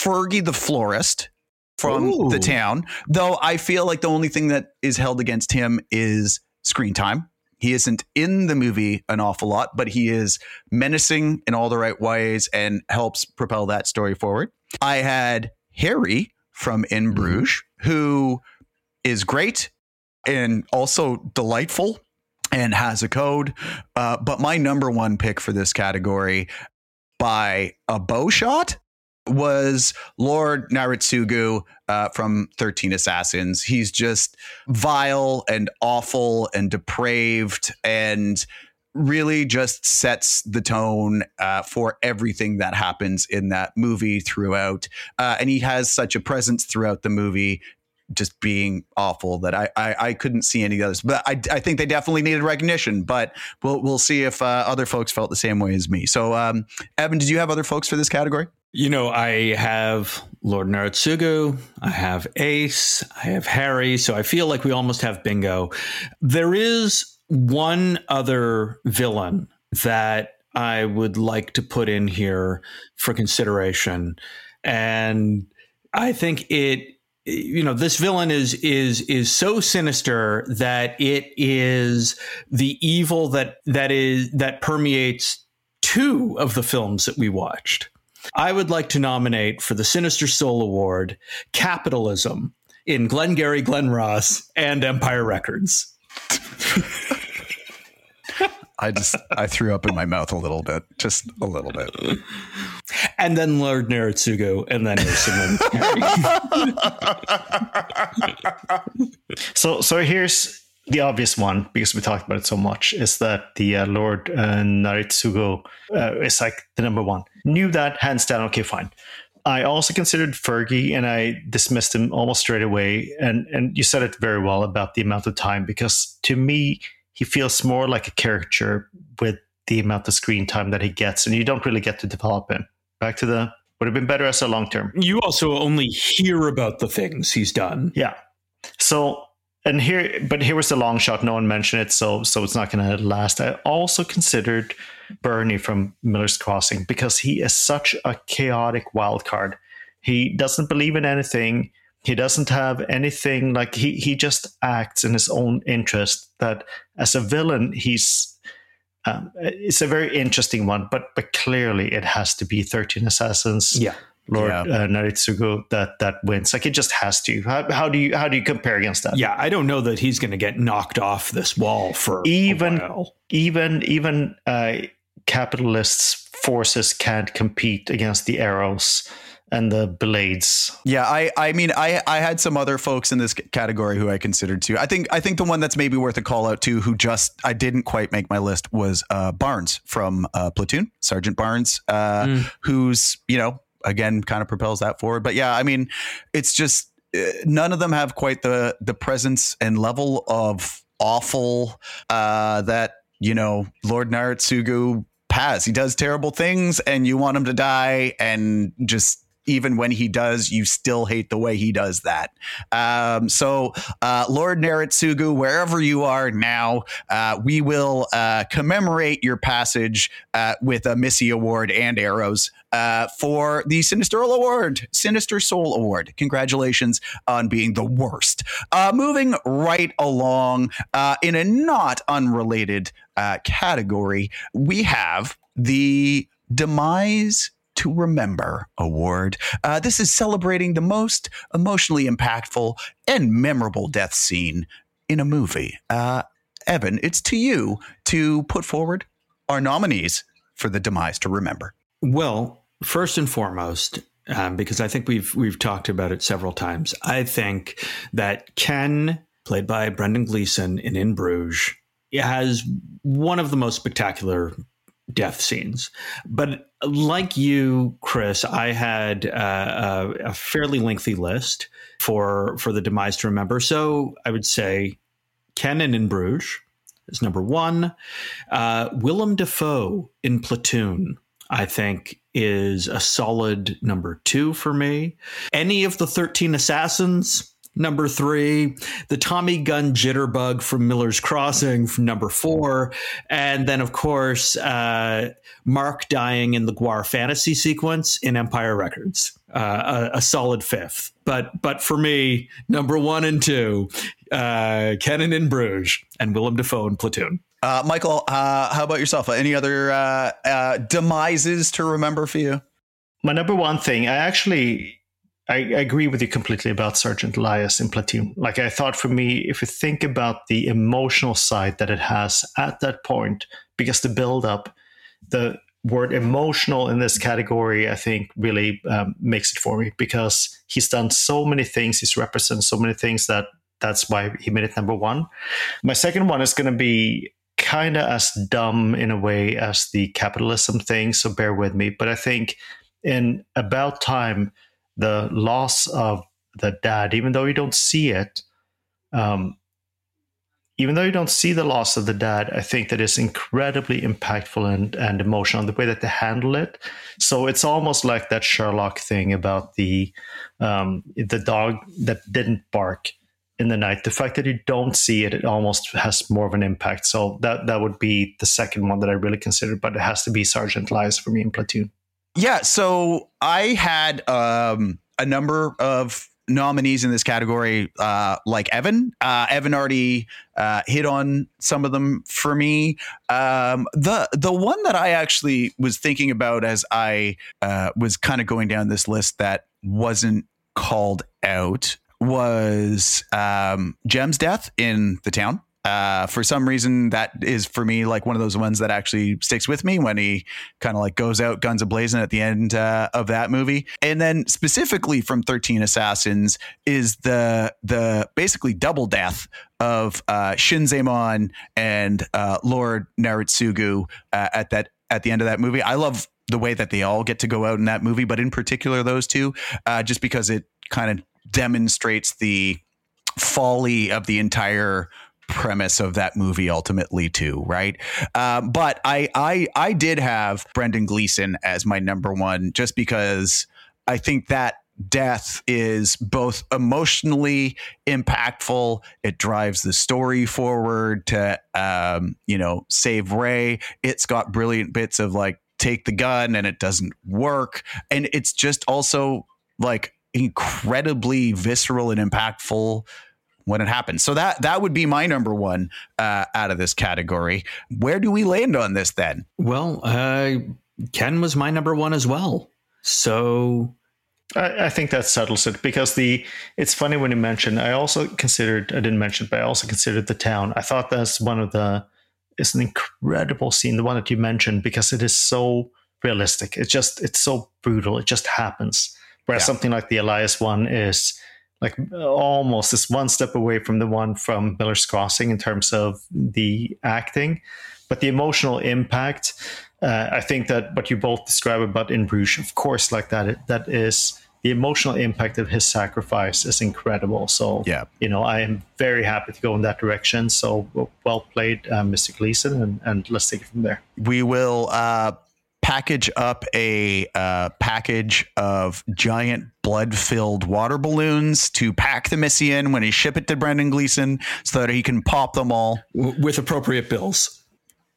Fergie the Florist from Ooh. the town, though I feel like the only thing that is held against him is screen time. He isn't in the movie an awful lot, but he is menacing in all the right ways and helps propel that story forward. I had Harry from In mm-hmm. Bruges, who is great and also delightful and has a code. Uh, but my number one pick for this category by a bow shot was Lord Naritsugu uh, from 13 Assassins. He's just vile and awful and depraved and really just sets the tone uh, for everything that happens in that movie throughout. Uh, and he has such a presence throughout the movie. Just being awful that I, I, I couldn't see any others, but I, I think they definitely needed recognition. But we'll we'll see if uh, other folks felt the same way as me. So, um, Evan, did you have other folks for this category? You know, I have Lord Naritsugu, I have Ace, I have Harry, so I feel like we almost have bingo. There is one other villain that I would like to put in here for consideration. And I think it you know this villain is is is so sinister that it is the evil that that is that permeates two of the films that we watched. I would like to nominate for the Sinister Soul Award capitalism in Glengarry Glen Ross and Empire Records. <laughs> I just I threw up in my mouth a little bit, just a little bit. And then Lord Naritsugu, and then <laughs> so so here's the obvious one because we talked about it so much is that the uh, Lord uh, Naritsugu uh, is like the number one. Knew that hands down. Okay, fine. I also considered Fergie and I dismissed him almost straight away. And and you said it very well about the amount of time because to me he feels more like a caricature with the amount of screen time that he gets, and you don't really get to develop him. Back to the would have been better as a long term. You also only hear about the things he's done. Yeah. So and here but here was the long shot no one mentioned it so so it's not going to last i also considered bernie from miller's crossing because he is such a chaotic wild card he doesn't believe in anything he doesn't have anything like he he just acts in his own interest that as a villain he's um, it's a very interesting one, but but clearly it has to be Thirteen Assassins. Yeah. Lord Yeah. uh, Naritsugu that that wins. Like it just has to. How, how do you how do you compare against that? Yeah, I don't know that he's going to get knocked off this wall for Even- Even even uh, capitalists forces can't compete against the arrows and the blades. Yeah, I I mean I I had some other folks in this category who I considered too. I think I think the one that's maybe worth a call out too, who just I didn't quite make my list was uh, Barnes from uh, Platoon, Sergeant Barnes, uh, Mm. who's you know again kind of propels that forward. But yeah, I mean it's just uh, none of them have quite the the presence and level of awful uh, that you know Lord Naritsugu has. He does terrible things, and you want him to die, and just even when he does, you still hate the way he does that. Um, so, uh, Lord Naritsugu, wherever you are now, uh, we will uh, commemorate your passage uh, with a Missy Award and arrows uh, for the Sinister Award, Sinister Soul Award. Congratulations on being the worst. Uh, moving right along, in a not unrelated category, we have the Demise to Remember Award. Uh, this is celebrating the most emotionally impactful and memorable death scene in a movie. Uh, Evan, it's to you to put forward our nominees for the Demise to Remember. Well, first and foremost, um, because I think we've we've talked about it several times. I think that Ken, played by Brendan Gleeson in In Bruges, has one of the most spectacular death scenes. But like you, Chris, I had uh, a, a fairly lengthy list for for the demise to remember. So I would say Ken and In Bruges is number one. Uh, Willem Dafoe in Platoon, I think, is a solid number two for me. Any of the 13 Assassins, number three. The Tommy Gun Jitterbug from Miller's Crossing, from number four. And then, of course, uh, Mark dying in the GWAR fantasy sequence in Empire Records. Uh, a, a solid fifth, but but for me, number one and two, uh, Kenan in Bruges and Willem Dafoe in Platoon. Uh, Michael, uh, how about yourself? Any other uh, uh, demises to remember for you? My number one thing, I actually I agree with you completely about Sergeant Elias in Platoon. Like I thought for me, if you think about the emotional side that it has at that point, because the build up, the word emotional in this category, I think really um, makes it for me because he's done so many things. He's represented so many things that that's why he made it number one. My second one is going to be kind of as dumb in a way as the capitalism thing. So bear with me. But I think in About Time, the loss of the dad, even though you don't see it, um, even though you don't see the loss of the dad, I think that is incredibly impactful and, and emotional the way that they handle it. So it's almost like that Sherlock thing about the um, the dog that didn't bark in the night. The fact that you don't see it, it almost has more of an impact. So that that would be the second one that I really considered, but it has to be Sergeant Elias for me in Platoon. Yeah, so I had um, a number of nominees in this category, uh, like Evan. Uh, Evan already uh, hit on some of them for me. Um, the the one that I actually was thinking about as I uh, was kind of going down this list that wasn't called out was um, Jem's death in the town. Uh, for some reason, that is for me like one of those ones that actually sticks with me when he kind of like goes out guns ablazing at the end uh, of that movie. And then specifically from Thirteen Assassins is the the basically double death of uh, Shinzaemon and uh, Lord Naritsugu uh, at that at the end of that movie. I love the way that they all get to go out in that movie, but in particular those two, uh, just because it kind of demonstrates the folly of the entire premise of that movie ultimately too right? Um, but I, I i did have brendan gleeson as my number one just because i think that death is both emotionally impactful it drives the story forward to um, you know save ray. It's got brilliant bits of like take the gun and it doesn't work. And it's just also like incredibly visceral and impactful when it happens. So that that would be my number one uh, out of this category. Where do we land on this then? Well, uh, Ken was my number one as well. So I, I, think that settles it because the it's funny when you mentioned. I also considered I didn't mention, but I also considered the town. I thought that's one of the it's an incredible scene, the one that you mentioned, because it is so realistic. It's just it's so brutal. It just happens. Whereas yeah. something like the Elias one is like almost is one step away from the one from Miller's Crossing in terms of the acting, but the emotional impact. Uh, I think that what you both describe about in Bruges, of course, like that, that is the emotional impact of his sacrifice is incredible. So, yeah, you know, I am very happy to go in that direction. So, well played, uh, Mr. Gleeson, and, and let's take it from there. We will uh, package up a uh, package of giant blood filled water balloons to pack the Missy in when he ship it to Brendan Gleeson so that he can pop them all with appropriate bills.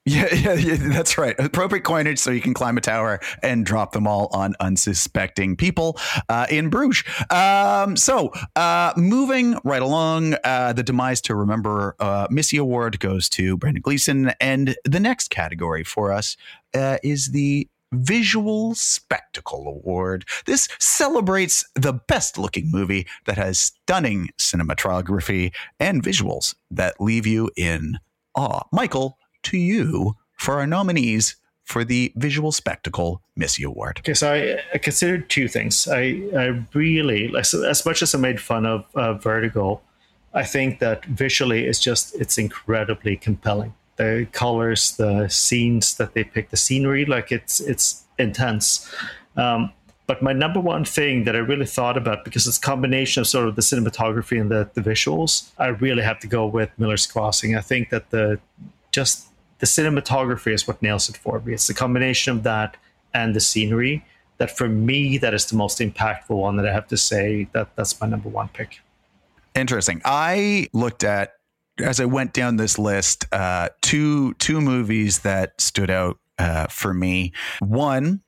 Yeah, <laughs> yeah, yeah, that's right. Appropriate coinage so you can climb a tower and drop them all on unsuspecting people uh, in Bruges. Um, so, uh, moving right along, uh, the demise to remember uh, Missy Award goes to Brendan Gleeson, and the next category for us uh, is the Visual Spectacle Award. This celebrates the best looking movie that has stunning cinematography and visuals that leave you in awe. Michael to you for our nominees for the Visual Spectacle Missy Award. Okay, so I, I considered two things. I, I really, as, as much as I made fun of uh, Vertigo, I think that visually it's just, it's incredibly compelling. The colors, the scenes that they pick, the scenery, like it's, it's intense. Um, but my number one thing that I really thought about, because it's a combination of sort of the cinematography and the, the visuals, I really have to go with Miller's Crossing. I think that the just the cinematography is what nails it for me. It's the combination of that and the scenery that for me that is the most impactful one that I have to say that that's my number one pick. Interesting. I looked at as I went down this list uh, two two movies that stood out uh, for me. One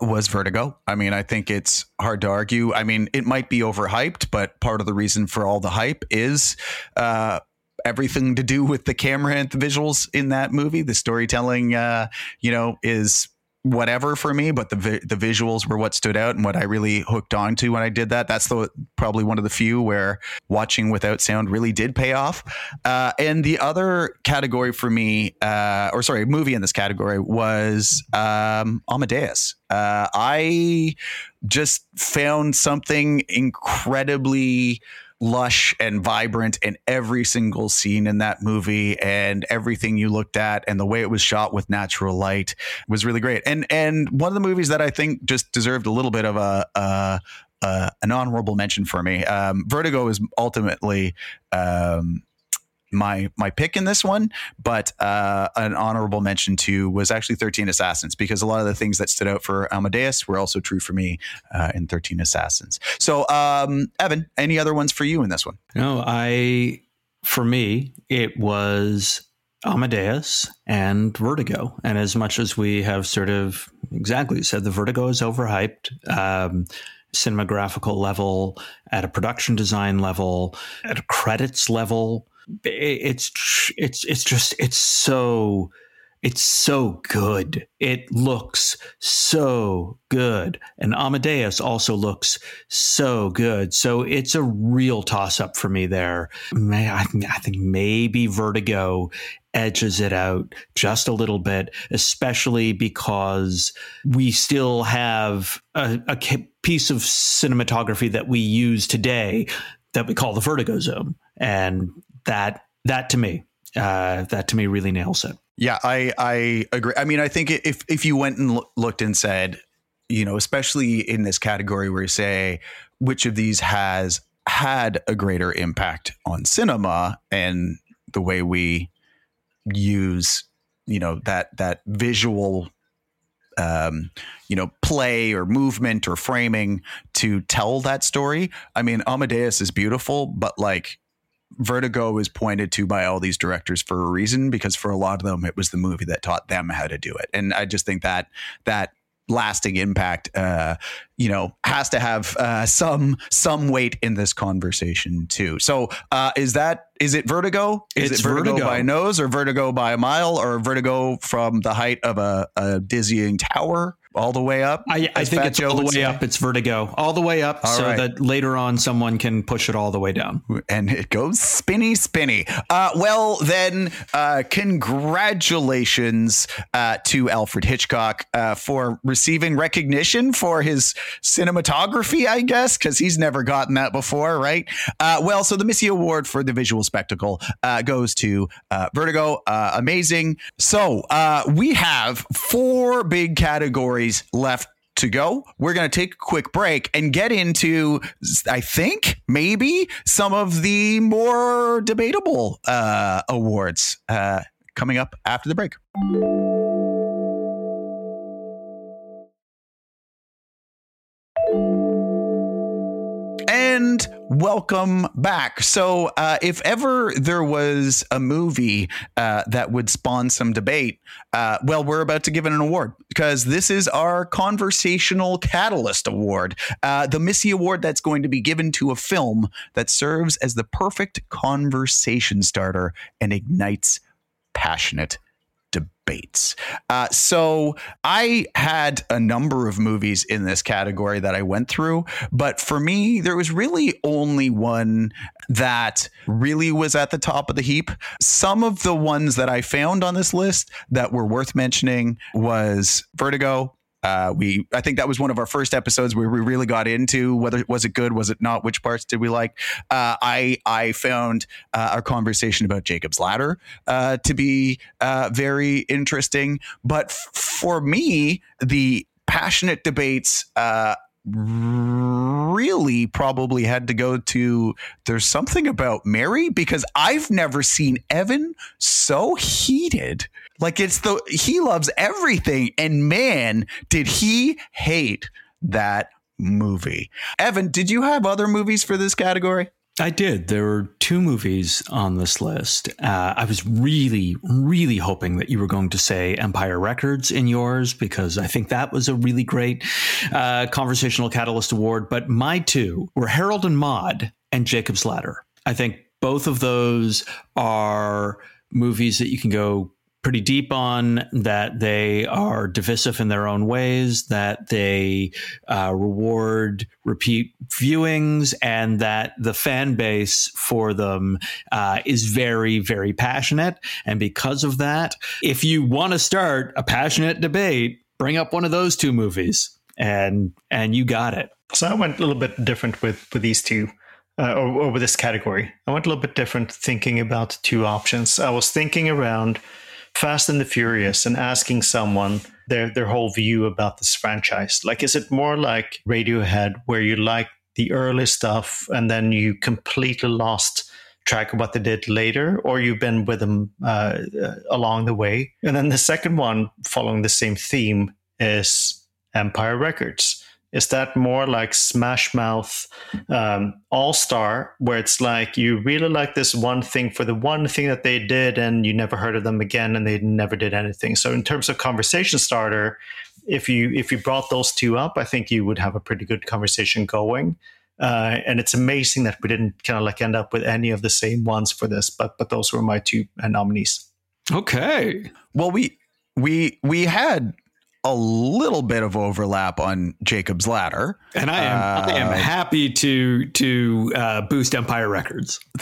was Vertigo. I mean, I think it's hard to argue. I mean, it might be overhyped, but part of the reason for all the hype is uh, everything to do with the camera and the visuals in that movie. The storytelling, uh, you know, is whatever for me, but the vi- the visuals were what stood out and what I really hooked on to when I did that. That's the probably one of the few where watching without sound really did pay off. Uh, and the other category for me, uh, or sorry, movie in this category was um, Amadeus. Uh, I just found something incredibly lush and vibrant in every single scene in that movie and everything you looked at and the way it was shot with natural light was really great. And and one of the movies that I think just deserved a little bit of a, uh, an honorable mention for me. Um, Vertigo is ultimately um, my my pick in this one, but uh, an honorable mention too was actually Thirteen Assassins because a lot of the things that stood out for Amadeus were also true for me uh, in Thirteen Assassins. So, um, Evan, any other ones for you in this one? No, I for me it was Amadeus and Vertigo, and as much as we have sort of exactly said, the Vertigo is overhyped. Um, cinematographical level, at a production design level, at a credits level, it's it's it's just it's so it's so good. It looks so good. And Amadeus also looks so good. So it's a real toss up for me there. I think maybe Vertigo edges it out just a little bit, especially because we still have a, a piece of cinematography that we use today that we call the Vertigo Zoom. And that that to me uh, that to me really nails it. Yeah, I I agree. I mean, I think if if you went and looked and said, you know, especially in this category where you say which of these has had a greater impact on cinema and the way we use, you know, that that visual um, you know, play or movement or framing to tell that story. I mean, Amadeus is beautiful, but like Vertigo is pointed to by all these directors for a reason because for a lot of them it was the movie that taught them how to do it. And I just think that that lasting impact, uh, you know, has to have uh, some some weight in this conversation too. So, uh, is that is it Vertigo? Is It's it Vertigo, Vertigo. by nose, or Vertigo by a mile, or Vertigo from the height of a, a dizzying tower all the way up? I, I think Fat it's Joe all the way say? up. It's vertigo, all the way up, All so right. that later on someone can push it all the way down. and it goes spinny spinny uh, well then uh, congratulations uh, to alfred hitchcock uh, for receiving recognition for his cinematography i guess because he's never gotten that before right uh, well so the missy award for the visual spectacle uh, goes to uh, vertigo uh, amazing so uh, we have four big categories left to go. We're going to take a quick break and get into, I think, maybe some of the more debatable uh, awards uh, coming up after the break. Welcome back. So, uh, if ever there was a movie uh, that would spawn some debate, uh, well, we're about to give it an award because this is our Conversational Catalyst Award, uh, the Missy Award that's going to be given to a film that serves as the perfect conversation starter and ignites passionate Uh, so I had a number of movies in this category that I went through, but for me, there was really only one that really was at the top of the heap. Some of the ones that I found on this list that were worth mentioning was Vertigo. Uh, we, I think that was one of our first episodes where we really got into whether was it good, was it not, which parts did we like. Uh, I I found uh, our conversation about Jacob's Ladder uh, to be uh, very interesting, but for me, the passionate debates. Uh, really probably had to go to there's something about Mary because I've never seen Evan so heated. Like it's the he loves everything and man did he hate that movie. Evan, did you have other movies for this category? I did. There were two movies on this list. Uh, I was really, really hoping that you were going to say Empire Records in yours because I think that was a really great uh, conversational catalyst award. But my two were Harold and Maude and Jacob's Ladder. I think both of those are movies that you can go pretty deep on that they are divisive in their own ways that they uh, reward repeat viewings and that the fan base for them uh, is very very passionate and because of that if you want to start a passionate debate bring up one of those two movies and and you got it So I went a little bit different with with these two, uh, or, or with this category. I went a little bit different, thinking about two options. I was thinking around Fast and the Furious and asking someone their their whole view about this franchise. Like, is it more like Radiohead, where you like the early stuff and then you completely lost track of what they did later, or you've been with them uh, along the way? And then the second one, following the same theme, is Empire Records. Is that more like Smash Mouth um, All Star, where it's like you really like this one thing for the one thing that they did, and you never heard of them again, and they never did anything. So, in terms of conversation starter, if you if you brought those two up, I think you would have a pretty good conversation going. Uh, and it's amazing that we didn't kind of like end up with any of the same ones for this, but but those were my two nominees. okay Well, we we we had a little bit of overlap on Jacob's Ladder. and i am i am Uh, happy to to uh, boost empire records <laughs>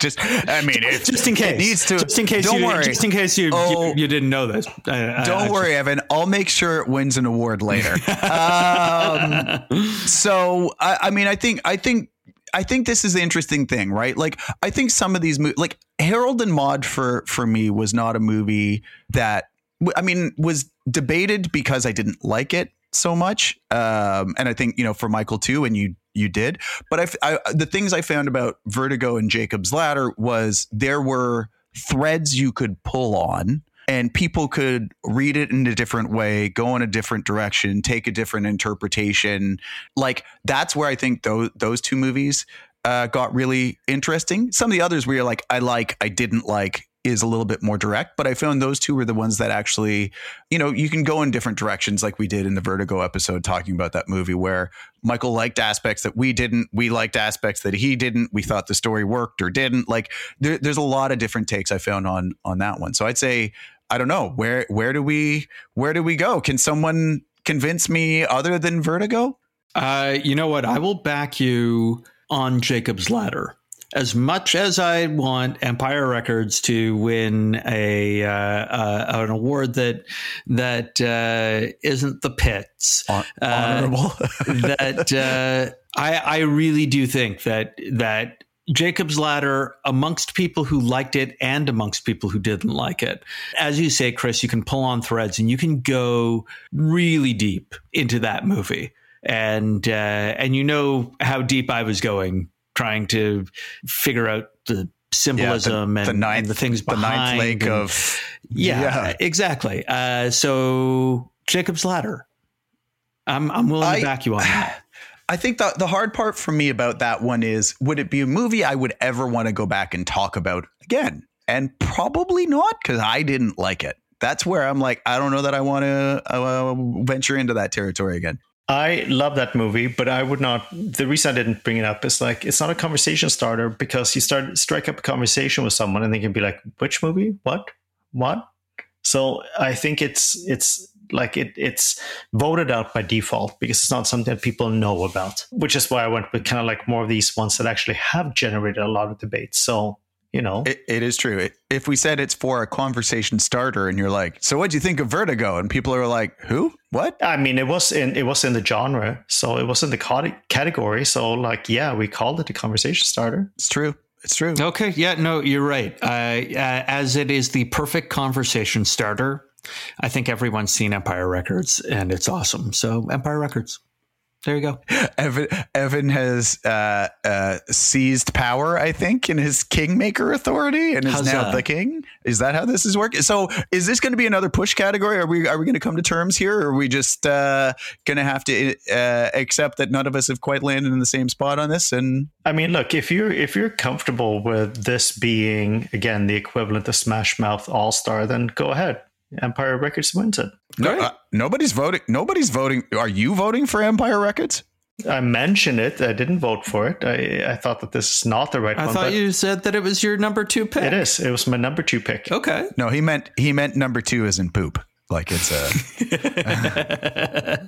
Just, I mean, just in case it needs to. just in case Don't you, worry. just in case you Oh. you, you didn't know this I- I- Don't I- worry, Evan. I'll make sure it wins an award later. <laughs> um, so, I, I mean, I think, I think, I think this is the interesting thing, right? Like, I think some of these, movies, like Harold and Maude, for for me, was not a movie that, I mean, was debated because I didn't like it so much, um, and I think you know for Michael too, and you you did. But I, I the things I found about Vertigo and Jacob's Ladder was there were threads you could pull on and people could read it in a different way, go in a different direction, take a different interpretation. Like that's where I think those those two movies uh, got really interesting. Some of the others where you're like, I like, I didn't like, is a little bit more direct, but I found those two were the ones that actually, you know, you can go in different directions like we did in the Vertigo episode talking about that movie where Michael liked aspects that we didn't, we liked aspects that he didn't, we thought the story worked or didn't. Like there, there's a lot of different takes I found on on that one. So I'd say I don't know, where where do we where do we go? Can someone convince me other than Vertigo? Uh, you know what? I will back you on Jacob's Ladder as much as I want Empire Records to win a uh, uh, an award that that uh, not the pits, uh, honorable, <laughs> that uh, I I really do think that that Jacob's Ladder amongst people who liked it and amongst people who didn't like it. As you say, Chris, you can pull on threads and you can go really deep into that movie. And uh, and you know how deep I was going trying to figure out the symbolism yeah, the, and, the ninth, and, the things behind. The ninth lake and, of. Yeah, yeah. exactly. Uh, so Jacob's Ladder. I'm, I'm willing I, to back you on that. <sighs> I think the, the hard part for me about that one is would it be a movie I would ever want to go back and talk about again? And probably not because I didn't like it. That's where I'm like, I don't know that I want to uh, venture into that territory again. I love that movie, but I would not. The reason I didn't bring it up is like it's not a conversation starter because you start strike up a conversation with someone and they can be like, "Which movie? What? What?" So I think it's it's like it it's voted out by default because it's not something that people know about. Which is why I went with kind of like more of these ones that actually have generated a lot of debate. So you know? It, it is true. If we said it's for a conversation starter and you're like so what do you think of vertigo? and people are like who? What? I mean it was in it was in the genre so it was in the category. So like yeah we called it a conversation starter. It's true. It's true. Okay. Yeah no you're right. Uh, uh, as it is the perfect conversation starter i think everyone's seen empire records and it's awesome. So empire records there you go. <laughs> Evan Evan has uh, uh, seized power, I think, in his kingmaker authority, and is How's now the king. Is that how this is working? So, is this going to be another push category? Are we are we going to come to terms here, or are we just uh, going to have to uh, accept that none of us have quite landed in the same spot on this? And I mean, look if you're if you're comfortable with this being again the equivalent of Smash Mouth All Star, then go ahead. Empire Records wins it. No, uh, nobody's voting. Nobody's voting. Are you voting for Empire Records? I mentioned it. I didn't vote for it. I, I thought that this is not the right I one. I thought you said that it was your number two pick. It is. It was my number two pick. Okay. No, he meant he meant number two as in poop. Like it's a <laughs>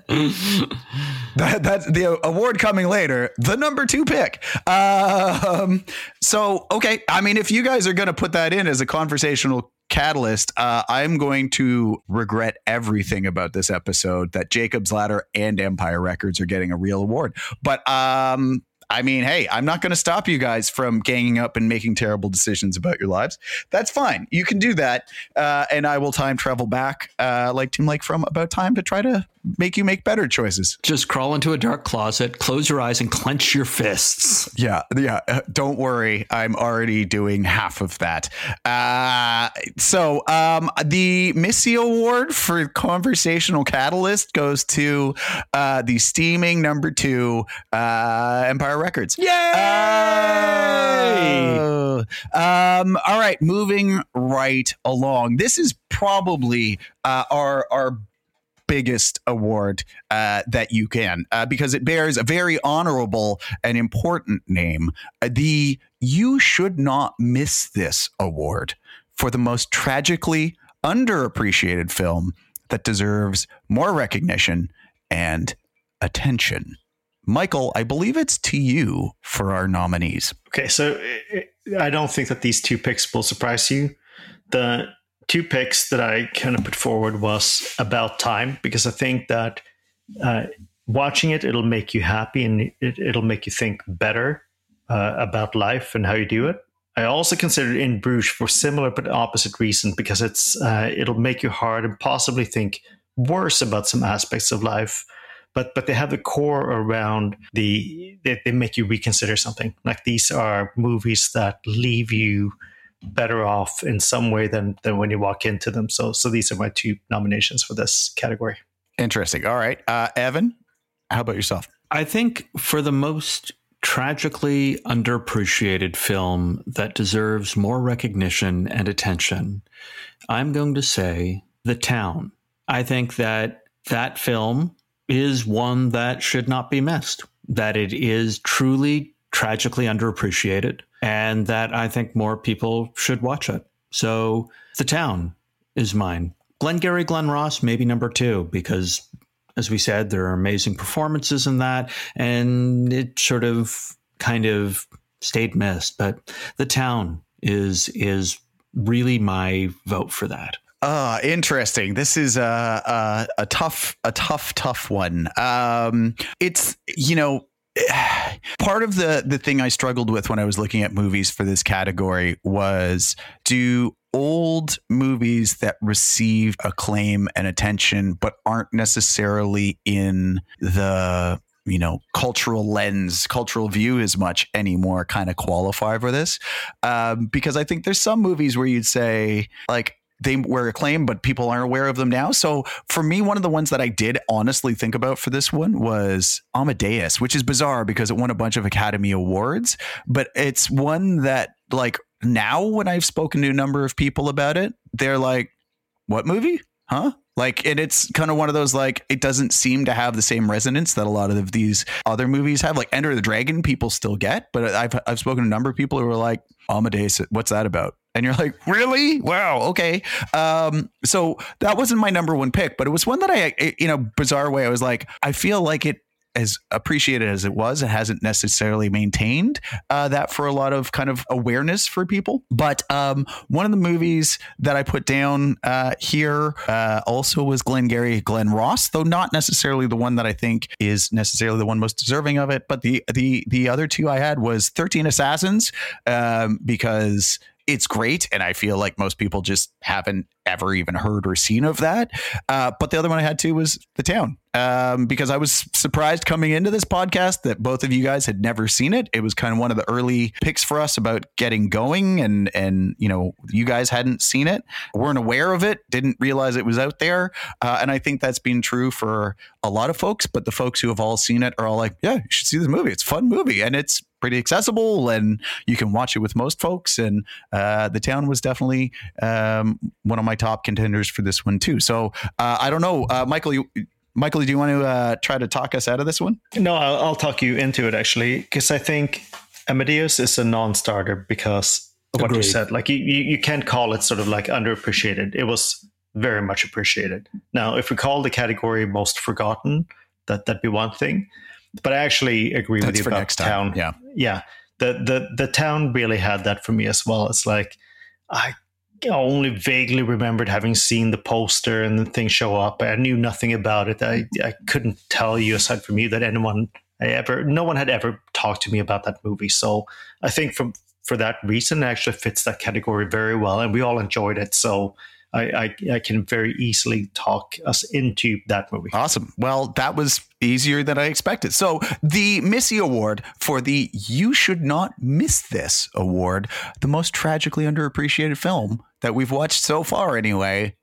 <laughs> that, that's the award coming later. The number two pick. Um, so okay, I mean, if you guys are going to put that in as a conversational catalyst, uh, I'm going to regret everything about this episode that Jacob's Ladder and Empire Records are getting a real award. But um, I mean, hey, I'm not going to stop you guys from ganging up and making terrible decisions about your lives. That's fine. You can do that. Uh, and I will time travel back, uh, like Tim Lake from About Time, to try to make you make better choices. Just crawl into a dark closet, close your eyes, and clench your fists. Yeah. Yeah. Uh, don't worry. I'm already doing half of that. Uh, so um, the Missy Award for Conversational Catalyst goes to uh, the steaming number two uh, Empire Records. Yay! Uh, um, all right, moving right along. This is probably uh, our our biggest award uh, that you can uh, because it bears a very honorable and important name. Uh, the You Should Not Miss This Award for the most tragically underappreciated film that deserves more recognition and attention. Michael, I believe it's to you for our nominees. Okay, so I don't think that these two picks will surprise you. The two picks that I kind of put forward was about time because I think that uh, watching it, it'll make you happy and it, will make you think better uh, about life and how you do it. I also considered In Bruges for similar but opposite reason because it's uh, it'll make you hard and possibly think worse about some aspects of life but but they have the core around the they, they make you reconsider something. Like these are movies that leave you better off in some way than than when you walk into them. So so these are my two nominations for this category. Interesting. All right, uh, Evan, how about yourself? I think for the most tragically underappreciated film that deserves more recognition and attention, I'm going to say The Town. I think that that film is one that should not be missed, that it is truly tragically underappreciated, and that I think more people should watch it. So, The Town is mine. Glengarry Glen Ross, maybe number two, because as we said, there are amazing performances in that, and it sort of kind of stayed missed. But the town is is really my vote for that. Uh, interesting. This is a, a, a tough, a tough, tough one. Um, it's you know <sighs> part of the the thing I struggled with when I was looking at movies for this category was do old movies that receive acclaim and attention but aren't necessarily in the you know cultural lens cultural view as much anymore kind of qualify for this? Um, because i think there's some movies where you'd say like they were acclaimed, but people aren't aware of them now. So for me, one of the ones that I did honestly think about for this one was Amadeus, which is bizarre because it won a bunch of Academy Awards, but it's one that like now when I've spoken to a number of people about it, they're like, what movie? Huh? Like, and it's kind of one of those like it doesn't seem to have the same resonance that a lot of these other movies have. Like Enter the Dragon, people still get, but I've I've spoken to a number of people who are like Amadeus. What's that about? And you're like, really? Wow, okay. Um, so that wasn't my number one pick, but it was one that I, in a bizarre way, I was like, I feel like it as appreciated as it was, it hasn't necessarily maintained uh, that for a lot of kind of awareness for people. But um, one of the movies that I put down uh, here uh, also was Glengarry Glen Ross, though not necessarily the one that I think is necessarily the one most deserving of it. But the the the other two I had was Thirteen Assassins um, because it's great. And I feel like most people just haven't ever even heard or seen of that. Uh, but the other one I had too was The Town, um, because I was surprised coming into this podcast that both of you guys had never seen it. It was kind of one of the early picks for us about getting going, and and you know you guys hadn't seen it, weren't aware of it, didn't realize it was out there, uh, and I think that's been true for a lot of folks. But the folks who have all seen it are all like, yeah, you should see this movie. It's a fun movie, and it's pretty accessible and you can watch it with most folks. And uh, the town was definitely um, one of my top contenders for this one too. So uh, I don't know, uh, Michael. You, Michael, do you want to uh, try to talk us out of this one? No, I'll, I'll talk you into it actually, because I think Amadeus is a non-starter because of what you said. Like you, you, you can't call it sort of like underappreciated. It was very much appreciated. Now, if we call the category most forgotten, that that'd be one thing. But I actually agree That's with you for about next town. time. Yeah. yeah. The the the town really had that for me as well. It's like I only vaguely remembered having seen the poster and the thing show up. I knew nothing about it. I I couldn't tell you aside from you that anyone I ever no one had ever talked to me about that movie. So I think from for that reason it actually fits that category very well and we all enjoyed it. So I, I, I, can very easily talk us into that movie. Awesome. Well, that was easier than I expected. So, the Missy Award for the You Should Not Miss This Award, the most tragically underappreciated film that we've watched so far, anyway,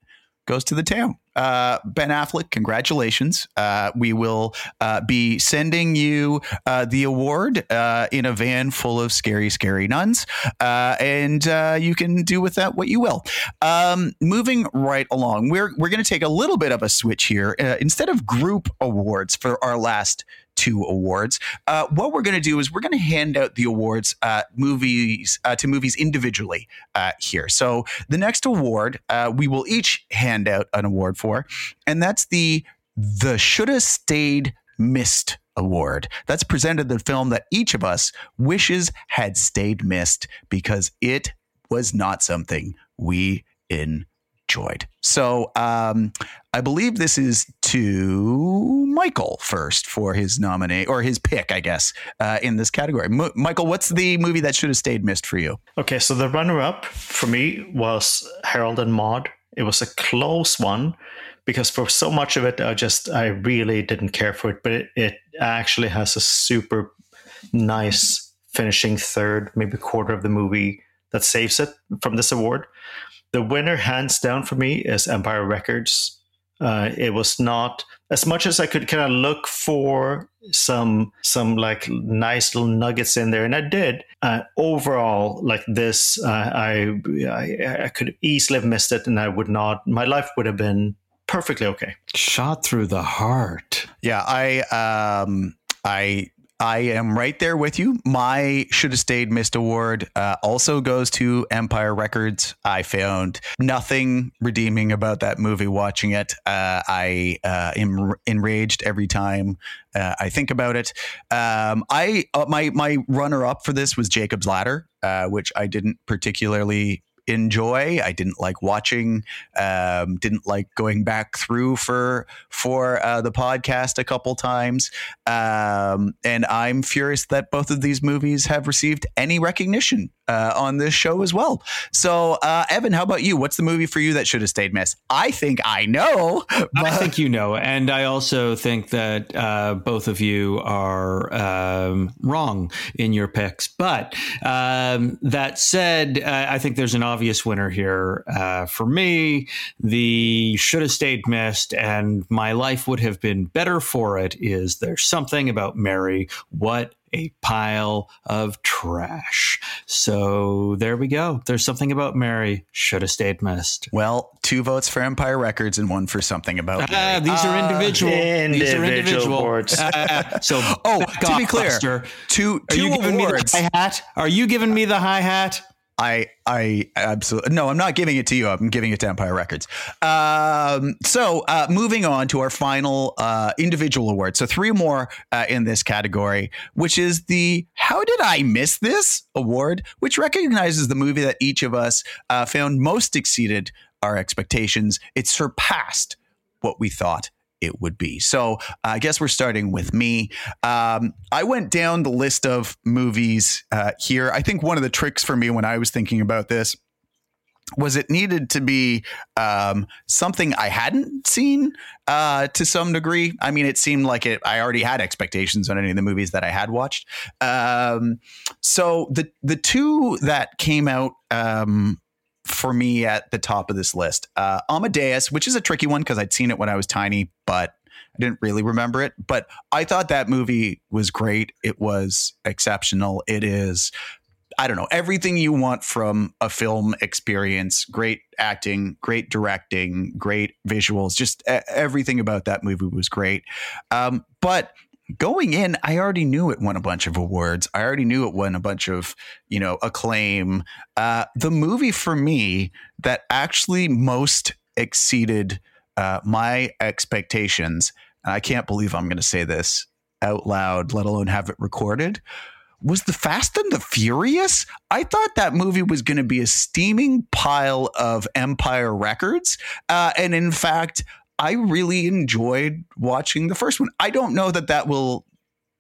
goes to the town. Uh, ben Affleck, congratulations. Uh, we will uh, be sending you uh, the award uh, in a van full of scary, scary nuns. Uh, and you can do with that what you will. Um, moving right along, we're, we're going to take a little bit of a switch here. instead of group awards for our last two awards. Uh, what we're going to do is we're going to hand out the awards uh, movies uh, to movies individually uh, here. So the next award uh, we will each hand out an award for, and that's the the shoulda stayed missed award. That's presented the film that each of us wishes had stayed missed because it was not something we in enjoyed. So um, I believe this is to Michael first for his nominee or his pick, I guess, uh, in this category. Michael, what's the movie that should have stayed missed for you? Okay, so the runner up for me was Harold and Maude. It was a close one because for so much of it, I just, I really didn't care for it, but it, it actually has a super nice finishing third, maybe quarter of the movie that saves it from this award. The winner, hands down, for me, is Empire Records. Uh, it was not as much as I could kind of look for some some like nice little nuggets in there, and I did. Uh, overall, like this, uh, I, I I could easily have missed it, and I would not. My life would have been perfectly okay. Shot through the heart. Yeah, I um I I am right there with you. My should have stayed missed award uh, also goes to Empire Records. I found nothing redeeming about that movie. Watching it, uh, I uh, am enraged every time uh, I think about it. Um, I uh, my my runner up for this was Jacob's Ladder, uh, which I didn't particularly enjoy. I didn't like watching. Um, didn't like going back through for for uh, the podcast a couple times. Um, and I'm furious that both of these movies have received any recognition uh, on this show as well. So, uh, Evan, how about you? What's the movie for you that should have stayed missed? I think I know. But- I think you know, and I also think that uh, both of you are um, wrong in your picks. But um, that said, uh, I think there's an obvious winner here uh, for me. The should have stayed missed, and my life would have been better for it. Is there something about Mary? What a pile of trash. So there we go. There's something about Mary. Should have stayed missed. Well, two votes for Empire Records and one for something about. Uh, these are individual. Uh, these are individual awards. Uh, so <laughs> oh, to be clear, Buster. two Are two you giving awards. me the hi hat? Are you giving me the hi hat? I I absolutely no. I'm not giving it to you. I'm giving it to Empire Records. Um, so uh, moving on to our final uh, individual award. So three more uh, in this category, which is the "How did I miss this?" award, which recognizes the movie that each of us uh, found most exceeded our expectations. It surpassed what we thought it would be. So I guess we're starting with me. Um, I went down the list of movies uh, here. I think one of the tricks for me when I was thinking about this was it needed to be um, something I hadn't seen uh, to some degree. I mean, it seemed like it. I already had expectations on any of the movies that I had watched. Um, so the the two that came out um, for me at the top of this list. Uh, Amadeus, which is a tricky one because I'd seen it when I was tiny, but I didn't really remember it. But I thought that movie was great. It was exceptional. It is, I don't know, everything you want from a film experience great acting, great directing, great visuals. Just everything about that movie was great. Um, but going in, I already knew it won a bunch of awards. I already knew it won a bunch of, you know, acclaim. Uh, the movie for me that actually most exceeded uh, my expectations, and I can't believe I'm going to say this out loud, let alone have it recorded, was The Fast and the Furious. I thought that movie was going to be a steaming pile of Empire records. Uh, and in fact, I really enjoyed watching the first one. I don't know that that will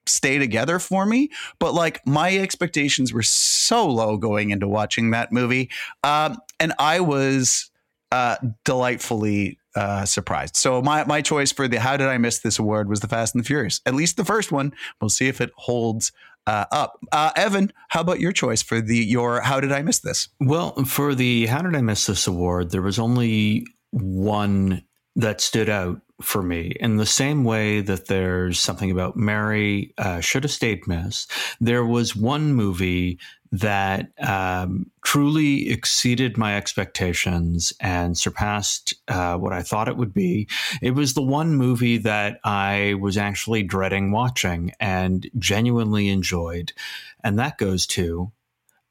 stay together for me, but like my expectations were so low going into watching that movie. Um, and I was uh, delightfully uh, surprised. So my, my choice for the How Did I Miss This Award was The Fast and the Furious, at least the first one. We'll see if it holds uh, up. Uh, Evan, how about your choice for the your How Did I Miss This? Well, for the How Did I Miss This Award, there was only one that stood out for me in the same way that there's something about Mary uh, should have stayed miss. There was one movie that um, truly exceeded my expectations and surpassed uh, what I thought it would be. It was the one movie that I was actually dreading watching and genuinely enjoyed, and that goes to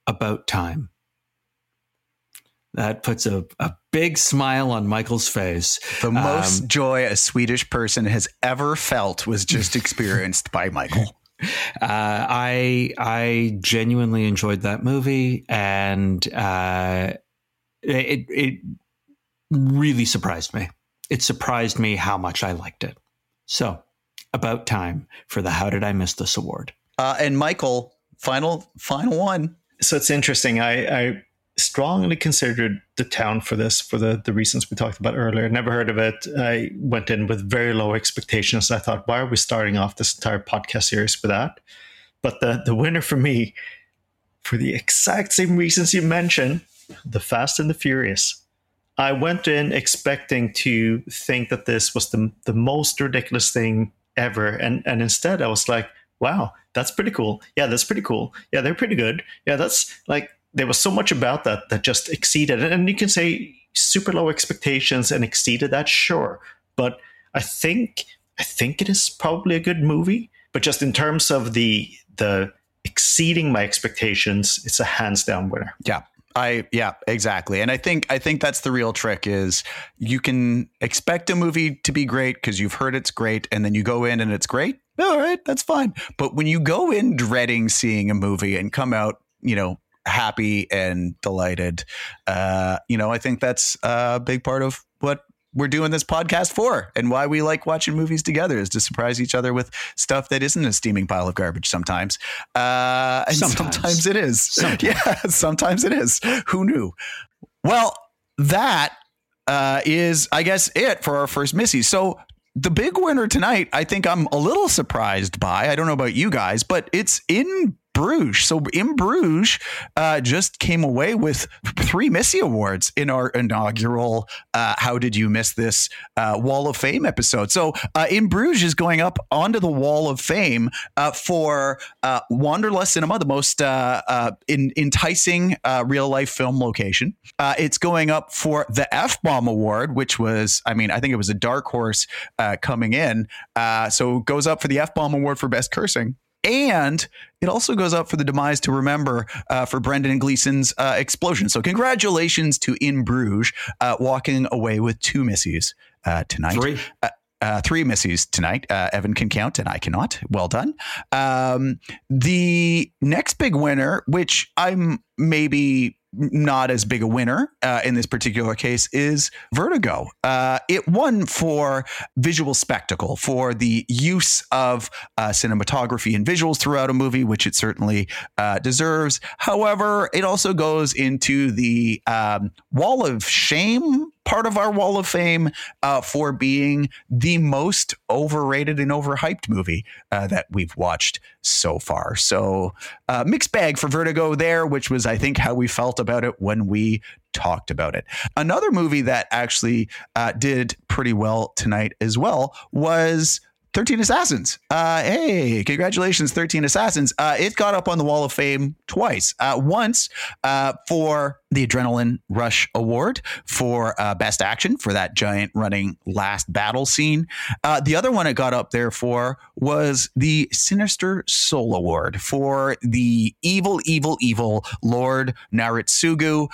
About Time. That puts a, a big smile on Michael's face. The most um, joy a Swedish person has ever felt was just <laughs> experienced by Michael. <laughs> Uh, I I genuinely enjoyed that movie, and uh, it it really surprised me. It surprised me how much I liked it. So, about time for the How Did I Miss This Award? Uh, and Michael, final final one. So it's interesting. I, I strongly considered the town for this for the, the reasons we talked about earlier. Never heard of it. I went in with very low expectations. I thought, why are we starting off this entire podcast series with that? But the, the winner for me, for the exact same reasons you mentioned, The Fast and the Furious. I went in expecting to think that this was the the most ridiculous thing ever, and and instead I was like, wow, that's pretty cool. Yeah, that's pretty cool. Yeah, they're pretty good. Yeah, that's like there was so much about that that just exceeded, and you can say super low expectations and exceeded that, sure, but I think I think it is probably a good movie, but just in terms of the the exceeding my expectations, it's a hands down winner. Yeah. I yeah, exactly. And I think I think that's the real trick is you can expect a movie to be great because you've heard it's great and then you go in and it's great. All right, that's fine. But when you go in dreading seeing a movie and come out, you know, happy and delighted, uh, you know, I think that's a big part of what we're doing this podcast for and why we like watching movies together is to surprise each other with stuff that isn't a steaming pile of garbage sometimes. Uh, and sometimes, sometimes it is. Sometimes. <laughs> Yeah, sometimes it is. Who knew? Well, that uh, is, I guess, it for our first Missy. So the big winner tonight, I think I'm a little surprised by. I don't know about you guys, but it's in Bruges. So in Bruges, uh, just came away with three Missy Awards in our inaugural uh, "How Did You Miss This" uh, Wall of Fame episode. So uh, in Bruges is going up onto the Wall of Fame uh, for uh, Wanderlust Cinema, the most in, enticing real life film location. it's going up for the F Bomb Award, which was, I mean, I think it was a dark horse coming in. so goes up for the F Bomb Award for best cursing. And it also goes up for the demise to remember uh, for Brendan Gleeson's uh, explosion. So, congratulations to In Bruges uh, walking away with two missies uh, tonight. Three. Uh, uh, three missies tonight. Evan can count and I cannot. Well done. Um, the next big winner, which I'm maybe not as big a winner uh, in this particular case is Vertigo. Uh, it won for visual spectacle, for the use of uh, cinematography and visuals throughout a movie, which it certainly uh, deserves. However, it also goes into the um, wall of shame part of our wall of fame uh, for being the most overrated and overhyped movie uh, that we've watched so far. So, uh, mixed bag for Vertigo there, which was, I think, how we felt about it when we talked about it. Another movie that actually uh, did pretty well tonight as well was 13 Assassins. Uh, hey, congratulations, 13 Assassins. Uh, it got up on the Wall of Fame twice. Uh, once uh, for the Adrenaline Rush Award for uh, Best Action for that giant running last battle scene. Uh, the other one it got up there for was the Sinister Soul Award for the evil, evil, evil Lord Naritsugu,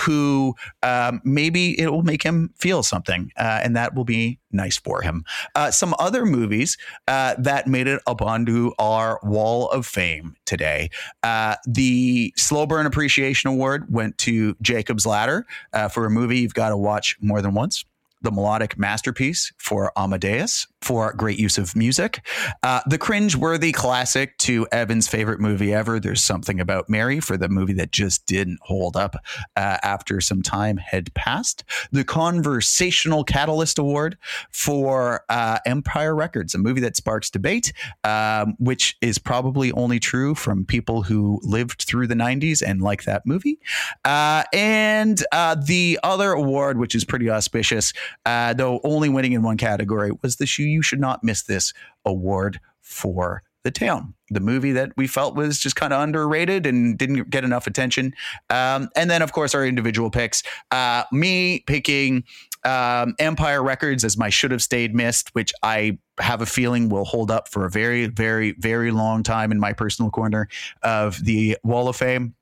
who um, maybe it will make him feel something, and that will be nice for him. some other movies uh, that made it up onto our wall of fame today. Uh, the Slow Burn Appreciation Award went to Jacob's Ladder. Uh, for a movie you've got to watch more than once the melodic masterpiece for Amadeus for great use of music. Uh, the cringe-worthy classic to Evan's favorite movie ever, There's Something About Mary, for the movie that just didn't hold up uh, after some time had passed. The Conversational Catalyst Award for uh, Empire Records, a movie that sparks debate, um, which is probably only true from people who lived through the 90s and like that movie. Uh, and uh, the other award, which is pretty auspicious, uh, though only winning in one category, was the Shoe You Should Not Miss This award for the town, the movie that we felt was just kind of underrated and didn't get enough attention. Um, and then, of course, our individual picks. Uh, me picking um, Empire Records as my should have stayed missed, which I have a feeling will hold up for a very, very, very long time in my personal corner of the Wall of Fame.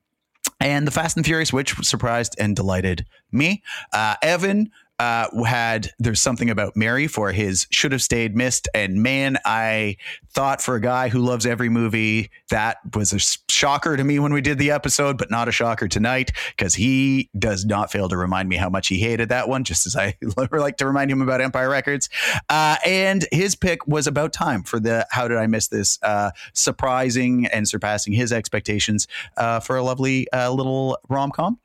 And the Fast and Furious, which surprised and delighted me. Uh, Evan uh, had there's something about Mary for his should have stayed missed, and man, I thought for a guy who loves every movie that was a shocker to me when we did the episode, but not a shocker tonight because he does not fail to remind me how much he hated that one, just as I <laughs> like to remind him about Empire Records. Uh, and his pick was about time for the How Did I Miss This? Uh, surprising and surpassing his expectations uh, for a lovely uh, little rom com.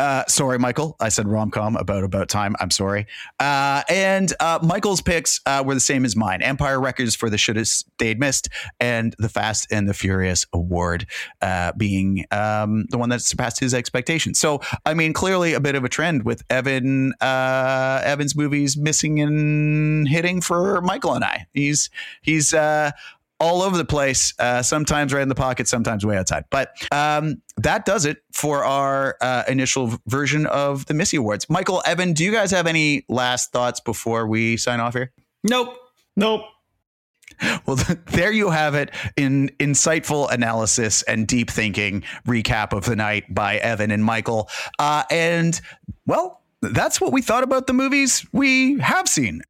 Uh, sorry, Michael. I said rom com about about time. I'm sorry. Uh, and uh, Michael's picks uh, were the same as mine. Empire Records for the Should Have Stayed Missed, and the Fast and the Furious Award uh, being um, the one that surpassed his expectations. So, I mean, clearly a bit of a trend with Evan uh, Evan's movies missing and hitting for Michael and I. He's he's all over the place, uh, sometimes right in the pocket, sometimes way outside. But um, that does it for our uh, initial version of the Missy Awards. Michael, Evan, do you guys have any last thoughts before we sign off here? Nope. Nope. <laughs> Well, there you have it in insightful analysis and deep thinking recap of the night by Evan and Michael. Uh, and well, that's what we thought about the movies we have seen.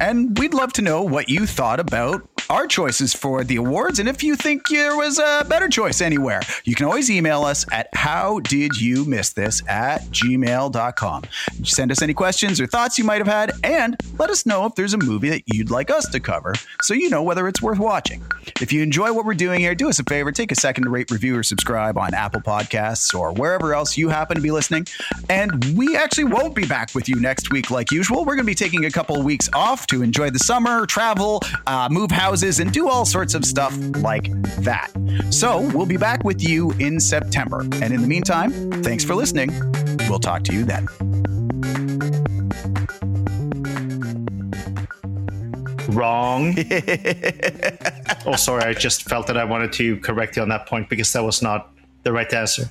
And we'd love to know what you thought about our choices for the awards and if you think there was a better choice anywhere. You can always email us at how did you miss this at gmail.com. Send us any questions or thoughts you might have had and let us know if there's a movie that you'd like us to cover so you know whether it's worth watching. If you enjoy what we're doing here, do us a favor, take a second to rate, review, or subscribe on Apple Podcasts or wherever else you happen to be listening. And we actually won't be back with you next week like usual. We're going to be taking a couple of weeks off to enjoy the summer, travel, uh, move houses, and do all sorts of stuff like that. So we'll be back with you in September. And in the meantime, thanks for listening. We'll talk to you then. Wrong. <laughs> oh, sorry. I just felt that I wanted to correct you on that point because that was not the right answer.